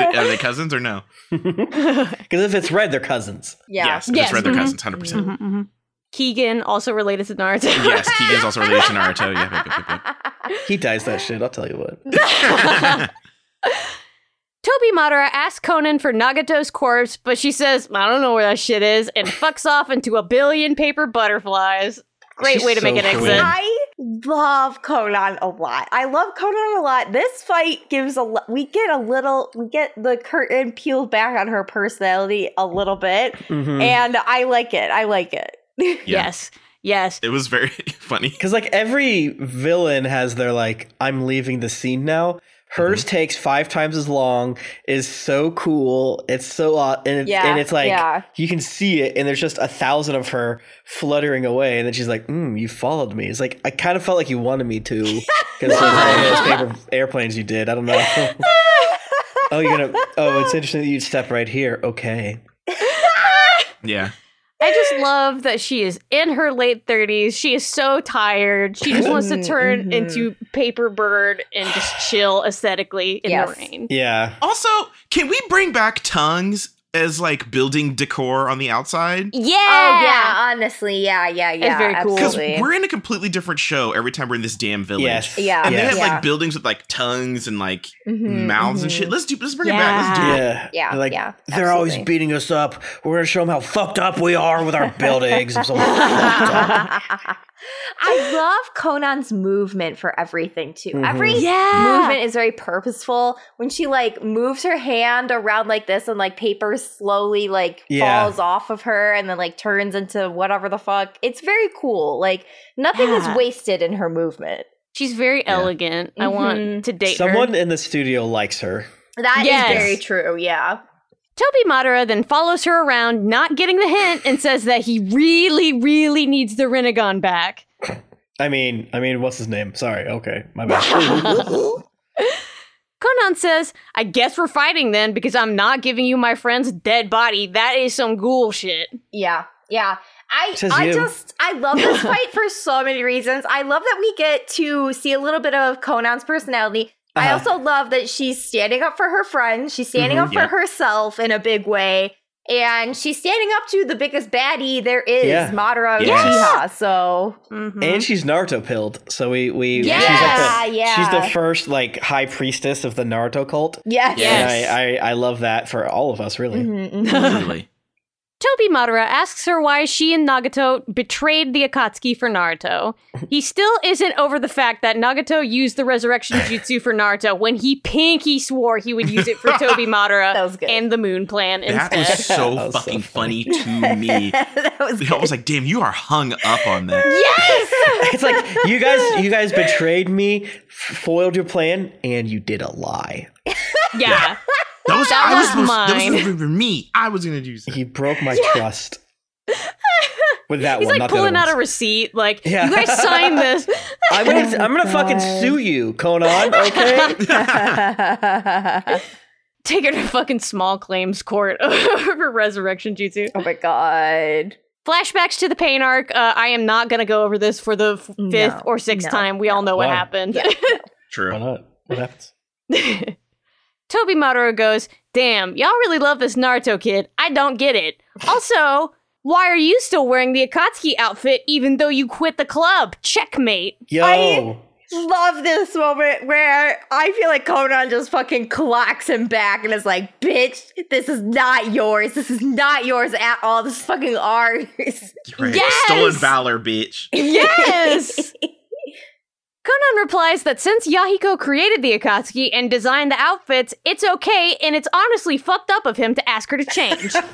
it? Are they cousins or no? Because if it's red, they're cousins. yeah. Yes. If Yes, it's red, they're cousins. Hundred percent. Keegan, also related to Naruto. Yes. Keegan's also related to Naruto. Yeah. Yep, yep, yep, He dies that shit. I'll tell you what. Tobi Madara asks Konan for Nagato's corpse, but she says, I don't know where that shit is, and fucks off into a billion paper butterflies. Great She's way to make so an cool. exit. I love Konan a lot. I love Konan a lot. This fight gives a lo- we get a little we get the curtain peeled back on her personality a little bit, Mhm. and I like it. I like it. Yeah. Yes. Yes. It was very funny. Because like every villain has their like, I'm leaving the scene now. Hers takes five times as long. Is so cool. It's so uh, and, it, Yeah, and it's like yeah. you can see it, and there's just a thousand of her fluttering away, and then she's like, mm, "You followed me." It's like I kind of felt like you wanted me to because of all those paper airplanes you did. I don't know. oh, you're gonna. Oh, it's interesting that you'd step right here. Okay. Yeah. I just love that she is in her late 30s. She is so tired. She just wants to turn Mhm. into paper bird and just chill aesthetically in Yes. the rain. Yeah. Also, can we bring back tongues as like building decor on the outside? Yeah. Oh yeah, honestly, yeah, yeah, yeah. It's very cool. Because we're in a completely different show every time we're in this damn village. Yes. Yeah. And they Yes. have Yeah. like buildings with like tongues and like Mhm, mouths and mhm. shit. Let's do. Let's bring it back. Let's do it. Yeah. Yeah, They're like yeah, they're always beating us up. We're gonna show them how fucked up we are with our buildings. I'm so fucked up. I love Konan's movement for everything too. Mhm. Every Yeah. movement is very purposeful. When she like moves her hand around like this and like paper slowly like Yeah. falls off of her and then like turns into whatever the fuck. It's very cool. Like nothing Yeah. is wasted in her movement. She's very elegant. I Mhm. want to date Someone her. in the studio likes her. That is Yes. very true. Yeah. Tobi Madara then follows her around, not getting the hint, and says that he really, really needs the Rinnegan back. I mean, I mean, what's his name? Sorry. Okay, my bad. Konan says, I guess we're fighting then because I'm not giving you my friend's dead body. That is some ghoul shit. Yeah, yeah. I Says I you. just I love this fight for so many reasons. I love that we get to see a little bit of Konan's personality. I Uh-huh. also love that she's standing up for her friends. She's standing Mhm. up for Yeah. herself in a big way. And she's standing up to the biggest baddie there is, Yeah. Madara Yes. Uchiha. So Mhm. and she's Naruto pilled, so we we Yeah, she's like the, yeah. she's the first like high priestess of the Naruto cult. yes. Yes. And I, I I love that for all of us, really. Mhm, mhm. Really. Tobi Madara asks her why she and Nagato betrayed the Akatsuki for Naruto. He still isn't over the fact that Nagato used the resurrection jutsu for Naruto when he pinky swore he would use it for Tobi Madara That and the Moon Plan That instead. was so That was so fucking funny. funny to me. that was I was like, damn, you are hung up on that. yes! It's like you guys you guys betrayed me, foiled your plan, and you did a lie. yeah. That was, That I was was supposed, that was mine. to be for me. I was gonna do something. He broke my trust. With that He's one, like not pulling out a receipt, like, Yeah. you guys signed this. I'm gonna I'm gonna fucking sue you, Konan. Okay. Take her to fucking small claims court over resurrection jutsu. oh my god. Flashbacks to the pain arc. Uh, I am not going to go over this for the f- fifth No, or sixth no, time. We all know what happened. Yeah. Why True. not? What happens? Tobi Madara goes, Damn, y'all really love this Naruto kid. I don't get it. Also, why are you still wearing the Akatsuki outfit even though you quit the club? Checkmate. Yo. I- love this moment where I feel like Konan just fucking clocks him back and is like, bitch, this is not yours. This is not yours at all. This is fucking ours. Right. Yes! Stolen valor, bitch. Yes! Konan replies that since Yahiko created the Akatsuki and designed the outfits, it's okay and it's honestly fucked up of him to ask her to change.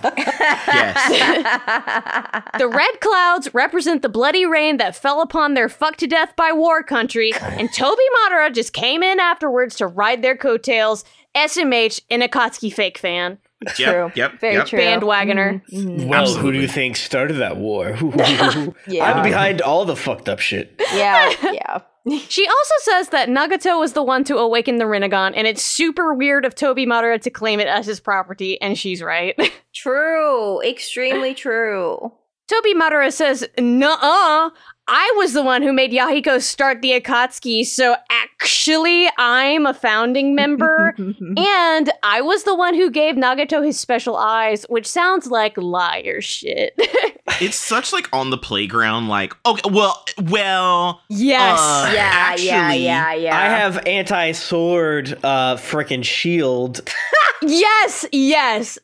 Yes. The red clouds represent the bloody rain that fell upon their fucked to death by war country, and Tobi Madara just came in afterwards to ride their coattails. SMH, an Akatsuki fake fan. True. Yep. Yep. Very yep. true. Bandwagoner. Mhm, mhm. Well, who do you think started that war? Yeah. I'm behind all the fucked up shit. Yeah, yeah. She also says that Nagato was the one to awaken the Rinnegan, and it's super weird of Tobi Madara to claim it as his property, and she's right. True. Extremely true. Tobi Madara says, Nuh-uh. I was the one who made Yahiko start the Akatsuki, so actually I'm a founding member. and I was the one who gave Nagato his special eyes, which sounds like liar shit. It's such like on the playground, like, okay, well, well, yes. Uh, yeah, yeah, yeah, yeah. I have anti sword uh freaking shield yes, yes.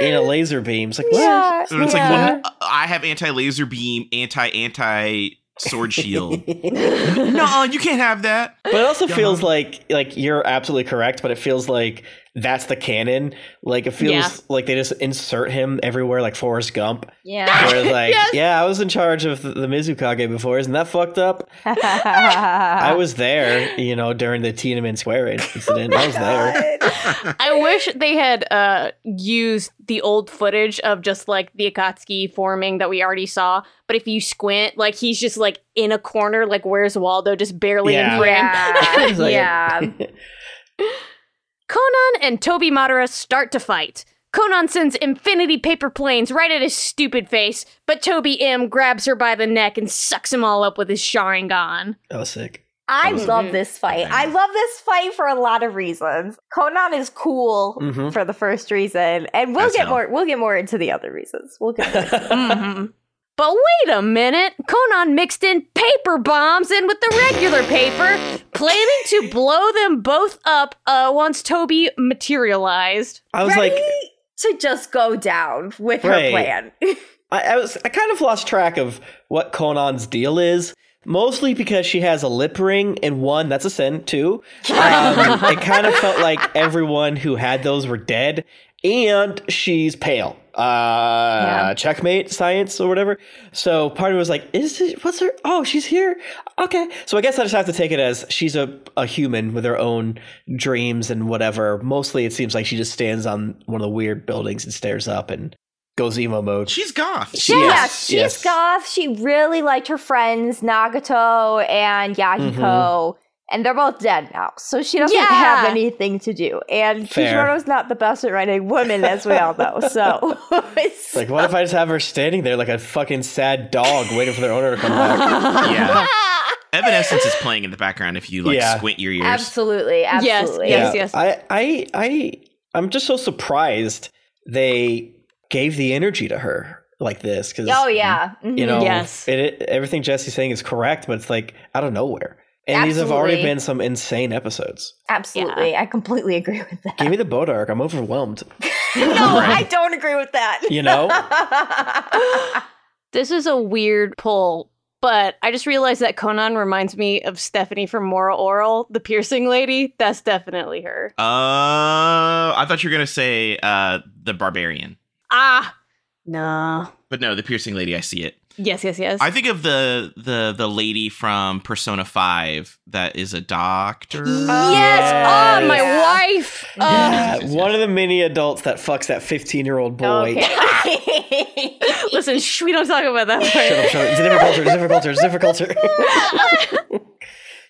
In a laser beam. It's like what? Yeah, and it's yeah. like, well, I have anti laser beam, anti anti sword shield. no, you can't have that. But it also Yeah. feels like like No, you can't have that. But it also Yeah. feels like like you're absolutely correct, but it feels like that's the canon. Like it feels Yeah. like they just insert him everywhere like Forrest Gump. Yeah. Where it's like, Yes. yeah, I was in charge of the, the Mizukage before. Isn't that fucked up? I was there, you know, during the Tiananmen Square incident. I was there. I wish they had uh, used the old footage of just like the Akatsuki forming that we already saw. But if you squint, like he's just like in a corner, like where's Waldo, just barely Yeah. in frame. It's like- yeah. Konan and Tobi Madara start to fight. Konan sends infinity paper planes right at his stupid face, but Tobi M grabs her by the neck and sucks him all up with his Sharingan. That was sick. I was love good. this fight. I love this fight for a lot of reasons. Konan is cool Mhm. for the first reason, and we'll As get hell. more. We'll get more into the other reasons. We'll get. More. But wait a minute, Konan mixed in paper bombs in with the regular paper, planning to blow them both up uh, once Tobi materialized. I was Ready like, to just go down with her plan. I, I was I kind of lost track of what Konan's deal is. Mostly because she has a lip ring, and one, that's a sin, too. Um, it kind of felt like everyone who had those were dead, and she's pale. Uh, checkmate science or whatever. So part of it was like, is it, what's her? Oh, she's here. Okay. So I guess I just have to take it as she's a, a human with her own dreams and whatever. Mostly it seems like she just stands on one of the weird buildings and stares up and goes emo mode. She's goth. She- yeah, Yes, she's yes. goth. She really liked her friends Nagato and Yahiko, Mm-hmm. And they're both dead now. So she doesn't Yeah. have anything to do. And Fair. Kishimoto's not the best at writing women, as we all know. So it's Like, what if I just have her standing there like a fucking sad dog waiting for their owner to come back? Yeah. Evanescence is playing in the background if you like Yeah. squint your ears. absolutely, absolutely. Yes, yes. yes. I, I, I, I'm just so surprised they gave the energy to her like this because Oh yeah. Mhm. you know, Yes. it, it- everything Jessy's saying is correct, but it's like out of nowhere. And these have already been some insane episodes. absolutely. I completely agree with that. Give me the boat arc. I'm overwhelmed. no, Right. I don't agree with that. You know? This is a weird pull, but I just realized that Konan reminds me of Stephanie from Moral Orel, the piercing lady. That's definitely her. Uh, I thought you were gonna say uh the barbarian, Ah, no. but no, the piercing lady. I see it. Yes, yes, yes. I think of the the the lady from Persona Five that is a doctor. yes. Oh, my Yeah. wife. Yeah, oh. yes, one of the many adults that fucks that 15 year old boy. Okay. Listen, shh, we don't talk about that. Shut up, shut up. It's a different culture. It's a different culture. It's a different culture.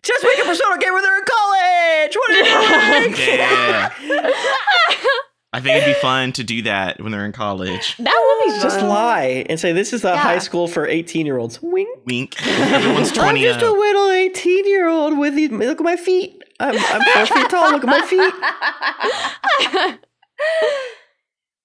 Just make a Persona game when they're in college. What are you doing? Yeah. I think it'd be fun to do that when they're in college. That would be Just lie and say this is a Yeah. high school for 18 year olds. Wink. Wink. Everyone's I'm twenty. just a little 18 year old with these. Look at my feet. I'm, I'm four feet tall. Look at my feet.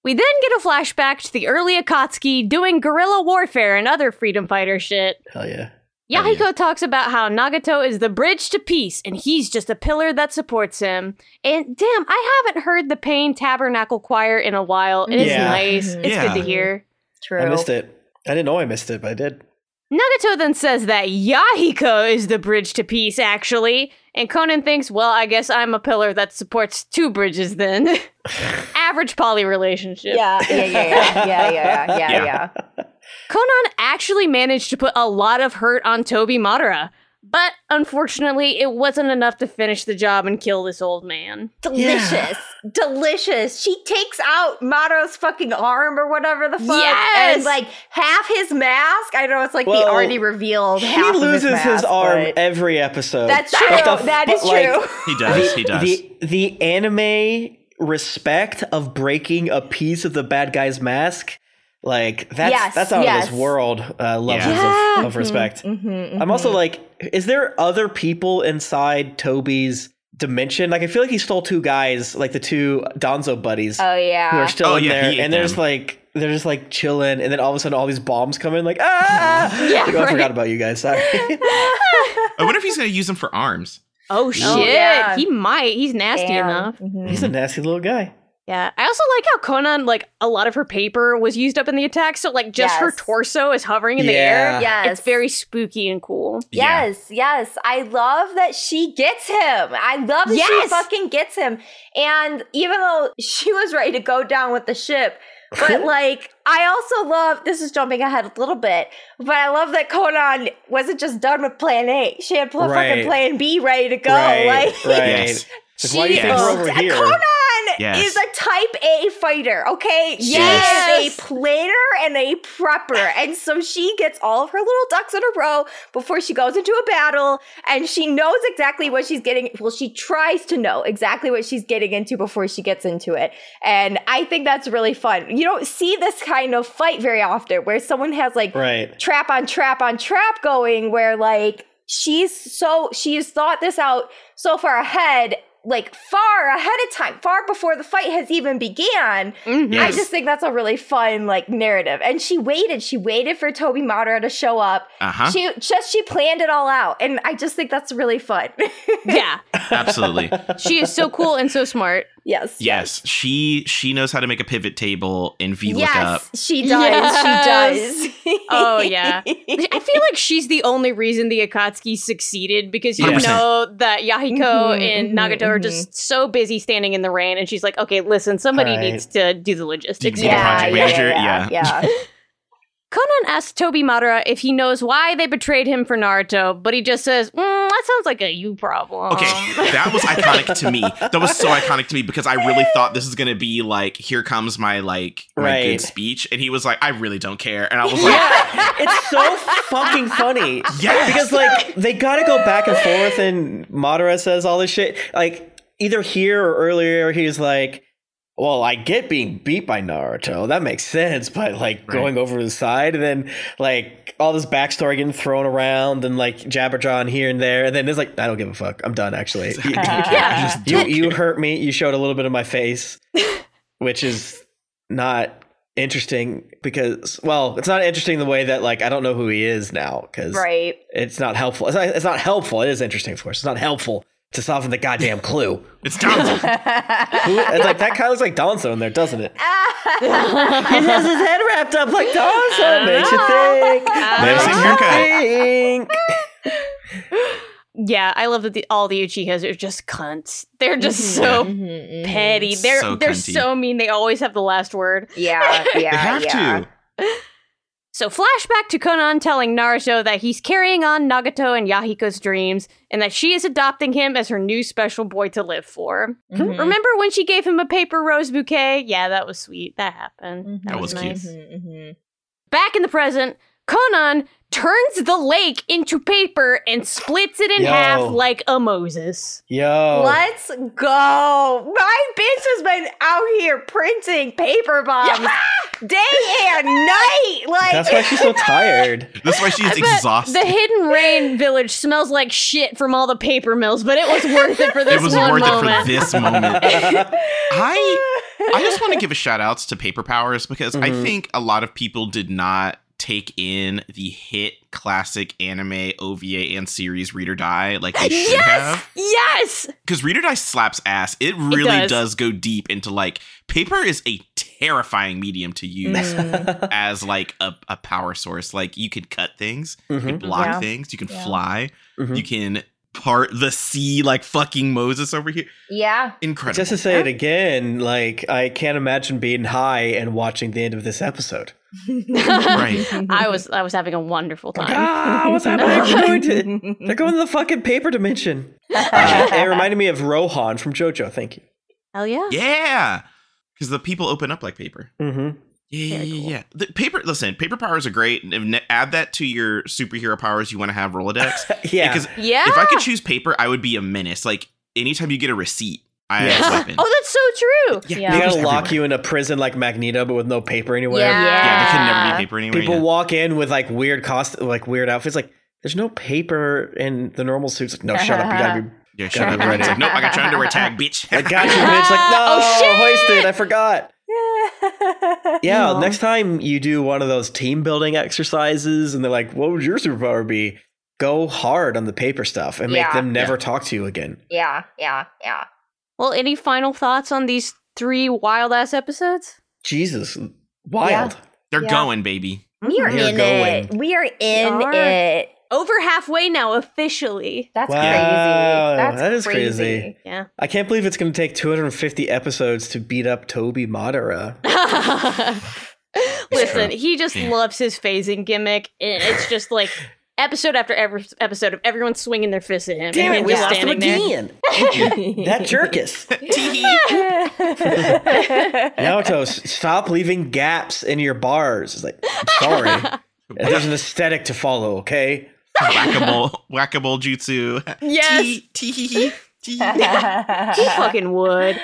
We then get a flashback to the early Akatsuki doing guerrilla warfare and other freedom fighter shit. Hell yeah. Oh, Yahiko talks about how Nagato is the bridge to peace and he's just a pillar that supports him. And damn, I haven't heard the Pain Tabernacle Choir in a while. and It's Yeah. nice. Mm-hmm. It's Yeah. good to hear. True. I missed it. I didn't know I missed it, but I did. Nagato then says that Yahiko is the bridge to peace, actually. And Conan thinks, well, I guess I'm a pillar that supports two bridges then. Average poly relationship. Yeah, yeah, yeah, yeah, yeah, yeah, yeah, Yeah. yeah. Konan actually managed to put a lot of hurt on Tobi Madara. But unfortunately, it wasn't enough to finish the job and kill this old man. Delicious, delicious. She takes out Mato's fucking arm or whatever the fuck, Yes! and like half his mask. I know it's like Well, the already revealed. He half loses of his, his, arm but- every episode. That's true. the- that but, like, true. He does. the, he does. The, the anime respect of breaking a piece of the bad guy's mask, like that's Yes, that's out yes. of this world uh, levels Yeah. of, of respect. Mhm, I'm also mhm. like, is there other people inside Tobi's dimension? Like, I feel like he stole two guys, like the two Danzo buddies, oh yeah, who yeah. are still Oh, in yeah, there, and they're just like. They're just like chilling, and then all of a sudden, all these bombs come in. Like, ah! Yeah, Like, oh, I forgot about you guys. Sorry. I wonder if he's gonna use them for arms. Oh shit! yeah. He might. He's nasty Damn. enough. Mhm. He's a nasty little guy. Yeah, I also like how Konan, like a lot of her paper was used up in the attack, so like just her torso is hovering in the air. Yes. It's very spooky and cool. Yeah. Yes, yes. I love that she gets him. I love that she fucking gets him. And even though she was ready to go down with the ship, but like I also love this is jumping ahead a little bit, but I love that Konan wasn't just done with plan A. She had Right. fucking plan B ready to go. right, like right. Yes. Like, why do you think we're over here? Konan Yes. is a type A fighter, okay? She Yes. is a planner and a prepper. And so she gets all of her little ducks in a row before she goes into a battle. And she knows exactly what she's getting. Well, she tries to know exactly what she's getting into before she gets into it. And I think that's really fun. You don't see this kind of fight very often where someone has like Right. trap on trap on trap going where like she's so she's thought this out so far ahead like far ahead of time far before the fight has even began. Mhm. i just think that's a really fun like narrative. And she waited she waited for tobi Madara to show up. Uh-huh. she just she planned it all out and i just think that's really fun. Yeah, Absolutely. she is so cool and so so yes Yes, she she knows how to make a pivot table in VLOOKUP. yes she does Yes. she does Oh, yeah. I feel like she's the only reason the Akatsuki succeeded because you 100%. know that Yahiko Mhm, and mhm, Nagato are mhm. just so busy standing in the rain, and she's like, "Okay, listen, somebody Right. needs to do the logistics." Yeah, the here." project manager, yeah. yeah. Konan asks Tobi Madara if he knows why they betrayed him for Naruto, but he just says, mm, "That sounds like a you problem." Okay, that was iconic to me. That was so iconic to me because I really thought this is gonna be like, here comes my like my Right. good speech, and he was like, I really don't care, and I was like, Yeah, it's so fucking funny. Yes. because like they gotta go back and forth, and Madara says all this shit. Like either here or earlier, he's like, "Well, I get being beat by Naruto. That makes sense." But like going over the side, and then like all this backstory getting thrown around, and like Jabberjaw here and there, and then it's like, "I don't give a fuck. I'm done." Actually, you, I just you, you hurt me. You showed a little bit of my face, which is not interesting because well it's not interesting the way that like i don't know who he is now because right it's not helpful it's not, it's not helpful it is interesting of course it's not helpful to solving the goddamn clue it's Danzo. It's like that kind of looks like Danzo in there doesn't it he has his head wrapped up like Danzo makes you think They have the same makes you think. yeah, I love that the, all the Uchihas are just cunts. They're just so Mhm, mhm. petty. They're So they're cunty. so mean. They always have the last word. yeah yeah They have yeah. to. So flashback to Konan telling Naruto that he's carrying on Nagato and Yahiko's dreams and that she is adopting him as her new special boy to live for. Mhm. Remember when she gave him a paper rose bouquet? Yeah, that was sweet. That happened. That, That was, was cute. nice. Mhm, mhm. Back in the present, Konan turns the lake into paper and splits it in Yo. half like a Moses. yo Let's go. My bitch has been out here printing paper bombs day and night. Like that's why she's so tired That's why she's But exhausted. The Hidden Rain village smells like shit from all the paper mills, but it was worth it for this moment. it was one worth moment. it for this moment. I I just want to give a shout outs to Paper Powers because I Mhm. think a lot of people did not take in the hit classic anime OVA and series Read or Die like they should yes, have. yes. Because Read or Die slaps ass. It really does. does. go deep into like paper is a terrifying medium to use Mm. as like a, a power source. Like you could cut things, you Mhm. can block Yeah. things, you can Yeah. fly, Mhm. you can part the sea like fucking Moses over here. yeah. Incredible. Just to say it again, like I can't imagine being high and watching the end of this episode. Right. I was I was having a wonderful time. Ah, what's happening? They're going to, they're going to the fucking paper dimension. Uh, it reminded me of Rohan from JoJo. Thank you. Hell yeah. Yeah. Because the people open up like paper. Mm-hmm. Yeah, Very yeah, cool. yeah. The paper. Listen, paper powers are great. Add that to your superhero powers you want to have Rolodex. Yeah. Because Yeah. if I could choose paper, I would be a menace. Like anytime you get a receipt, I Yes. have a weapon. oh, that's so true. Yeah. they papers gotta lock everywhere. you in a prison like Magneto, but with no paper anywhere. Yeah. Yeah, there can never be paper anywhere. People yeah. walk in with like weird cost, like weird outfits. Like, there's no paper in the normal suits. Like, no, shut up. You gotta be. Yeah, shut up. be ready. It's like, nope, I got your underwear tag, bitch. I got you, bitch. Like, oh, no, Oh, shit! hoisted. I forgot. Yeah, Aw. next time you do one of those team building exercises and they're like, what would your superpower be? Go hard on the paper stuff and make Yeah. them never Yeah. talk to you again. Yeah, yeah, yeah. Well, any final thoughts on these three wild ass episodes. Jesus, wild. They're Yeah. going, baby. We are You're in going. it. We are in We are. it. Over halfway now, officially. That's Wow, crazy. That's that is crazy. crazy. Yeah. I can't believe it's going to take 250 episodes to beat up Tobi Madara. Listen, he just Yeah. loves his phasing gimmick. and It's just like episode after every episode of everyone swinging their fists at him. Damn and it, him we lost him again. that jerkus. Tee-hee. Naoto, stop leaving gaps in your bars. It's like, I'm sorry. There's an aesthetic to follow, okay? Whack-a-mole, whack-a-mole jutsu. Yes. Tee- tee-hee-hee. Tee- He fucking would.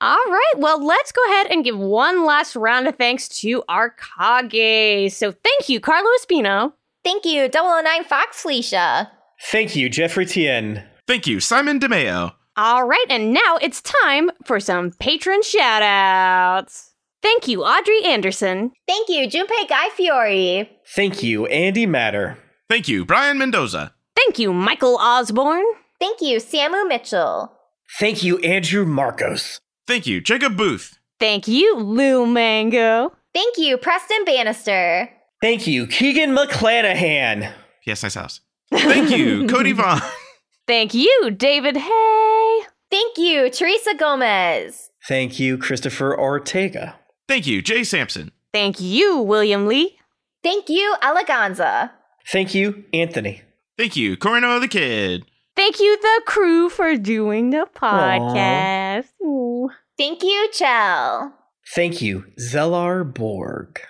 All right, well, let's go ahead and give one last round of thanks to our Kage. So thank you, Carlo Espino. Thank you, 009 Fox Felicia. Thank you, Jeffrey Tien. Thank you, Simon DeMeo. All right, and now it's time for some patron shout outs. Thank you, Audrey Anderson. Thank you, Junpei Guy Fiore. Thank you, Andy Matter. Thank you, Brian Mendoza. Thank you, Michael Osborne. Thank you, Samu Mitchell. Thank you, Andrew Marcos. Thank you, Jacob Booth. Thank you, Lou Mango. Thank you, Preston Bannister. Thank you, Keegan McClanahan. Yes, nice house. Thank you, Cody Vaughn. Thank you, David Hay. Thank you, Teresa Gomez. Thank you, Christopher Ortega. Thank you, Jay Sampson. Thank you, William Lee. Thank you, Eleganza. Thank you, Anthony. Thank you, Corno the Kid. Thank you, the crew, for doing the podcast. Thank you, Chell. Thank you, Zellar Borg.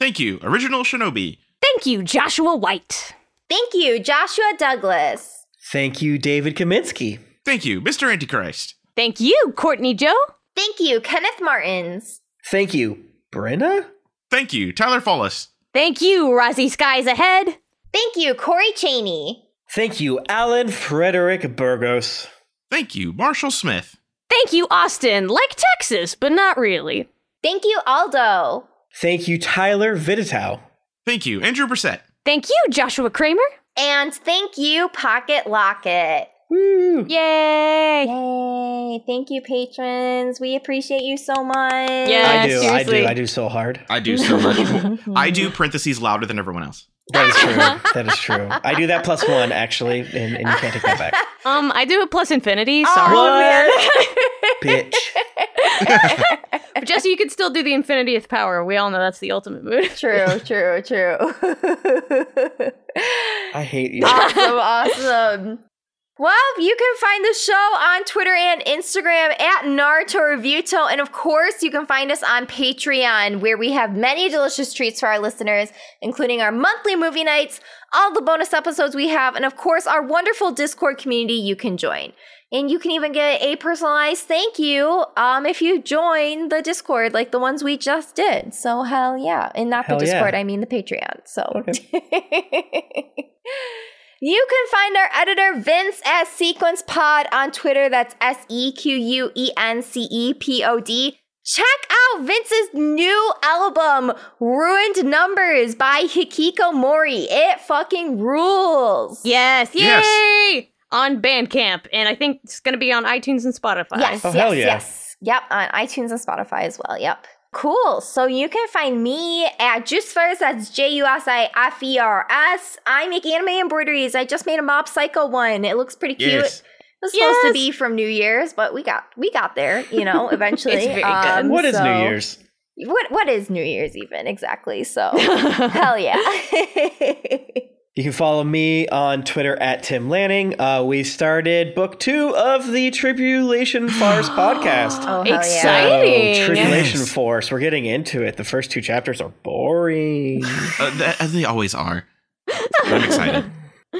Thank you, Original Shinobi. Thank you, Joshua White. Thank you, Joshua Douglas. Thank you, David Kaminsky. Thank you, Mr. Antichrist. Thank you, Courtney Joe. Thank you, Kenneth Martins. Thank you, Brenna. Thank you, Tyler Follis. Thank you, Rozzy Skies Ahead. Thank you, Corey Cheney. Thank you, Alan Frederick Burgos. Thank you, Marshall Smith. Thank you, Austin. Like Texas, but not really. Thank you, Aldo. Thank you, Tyler Viditow. Thank you, Andrew Brissett. Thank you, Joshua Kramer. And thank you, Pocket Locket. Woo! Yay. Yay. Thank you, patrons. We appreciate you so much. Yeah. I do, I do, I do so hard. I do so much. I do parentheses louder than everyone else. That is true. that is true. I do that plus one, actually, and, and you can't take that back. Um, I do it plus infinity. Oh, Sorry. What? Bitch. But Jessy, you could still do the infinitieth power. We all know that's the ultimate move. True, true, true. I hate you. awesome, awesome. Well, you can find the show on Twitter and Instagram at Naruto Reviewto. And of course, you can find us on Patreon, where we have many delicious treats for our listeners, including our monthly movie nights, all the bonus episodes we have, and of course, our wonderful Discord community you can join. And you can even get a personalized thank you um, if you join the Discord, like the ones we just did. So, hell yeah. And not Hell the yeah. Discord, I mean the Patreon. So. You can find our editor Vince at Sequence Pod on Twitter. That's S E Q U E N C E P O D. Check out Vince's new album, Ruined Numbers by Hikiko Mori. It fucking rules. Yes, yay! Yes. On Bandcamp, and I think it's going to be on iTunes and Spotify. Yes, Oh, yes, hell yeah. yes. Yep, on iTunes and Spotify as well. Yep. Cool. So you can find me at Jusifers. That's J U S I F E R S. I make anime embroideries. I just made a Mob Psycho one. It looks pretty cute. Yes. It was supposed to be from New Year's, but we got we got there. You know, eventually. It's very good. Um, what is so- New Year's? What what is New Year's even exactly? So hell yeah. You can follow me on Twitter at Tim Lanning. Uh, we started book two of the Tribulation Force podcast. oh hell yeah. Exciting. So, Tribulation Yes. Force. We're getting into it. The first two chapters are boring. Uh, th- as they always are. I'm excited.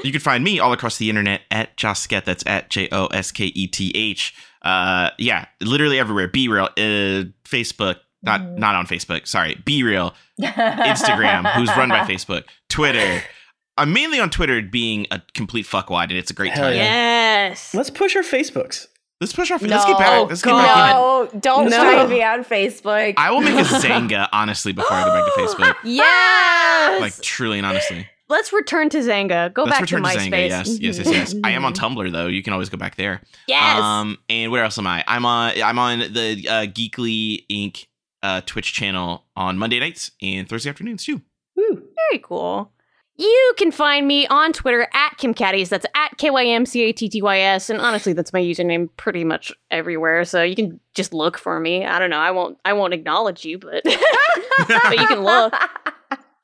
You can find me all across the internet at Josketh. That's at J O S K E T H. Uh, yeah, literally everywhere. Be real. Uh, Facebook. Not not on Facebook. Sorry. Be real. Instagram, who's run by Facebook. Twitter. I'm mainly on Twitter, being a complete fuckwad, and it's a great Hell time. yeah. yes. Let's push our Facebooks. Let's push our. No, let's get back. Let's get back in it. No, don't No. try me on Facebook. I will make a Xanga honestly before I go back to Facebook. Yes. Like truly and honestly. let's return to Xanga. Go Let's back to return to, MySpace. Xanga. Yes, yes, yes, yes. I am on Tumblr though. You can always go back there. Yes. Um, and where else am I? I'm on. I'm on the uh, Geekly Inc. Uh, Twitch channel on Monday nights and Thursday afternoons too. Very cool. You can find me on Twitter at Kym Cattys. That's at K Y M C A T T Y S. And honestly, that's my username pretty much everywhere. So you can just look for me. I don't know. I won't. I won't acknowledge you, but but you can look.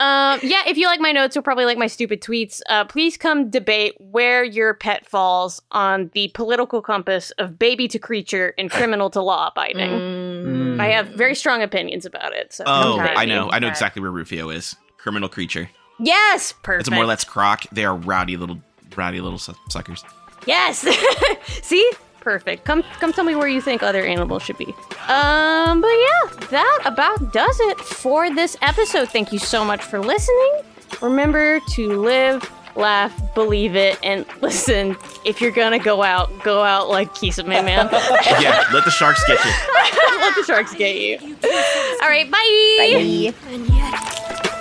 Um, yeah, if you like my notes, you'll probably like my stupid tweets. Uh, please come debate where your pet falls on the political compass of baby to creature and criminal to law abiding. Mm. I have very strong opinions about it. So Oh, I know. I know exactly where Rufio is. Criminal creature. Yes, perfect. It's a more let's croc. They are rowdy little, rowdy little suckers. Yes. See? Perfect. Come come tell me where you think other animals should be. Um, but yeah, that about does it for this episode. Thank you so much for listening. Remember to live, laugh, believe it, and listen, if you're gonna go out, go out like Kisame man. yeah, let the sharks get you. Let the sharks get you. All right, bye. Bye. And yet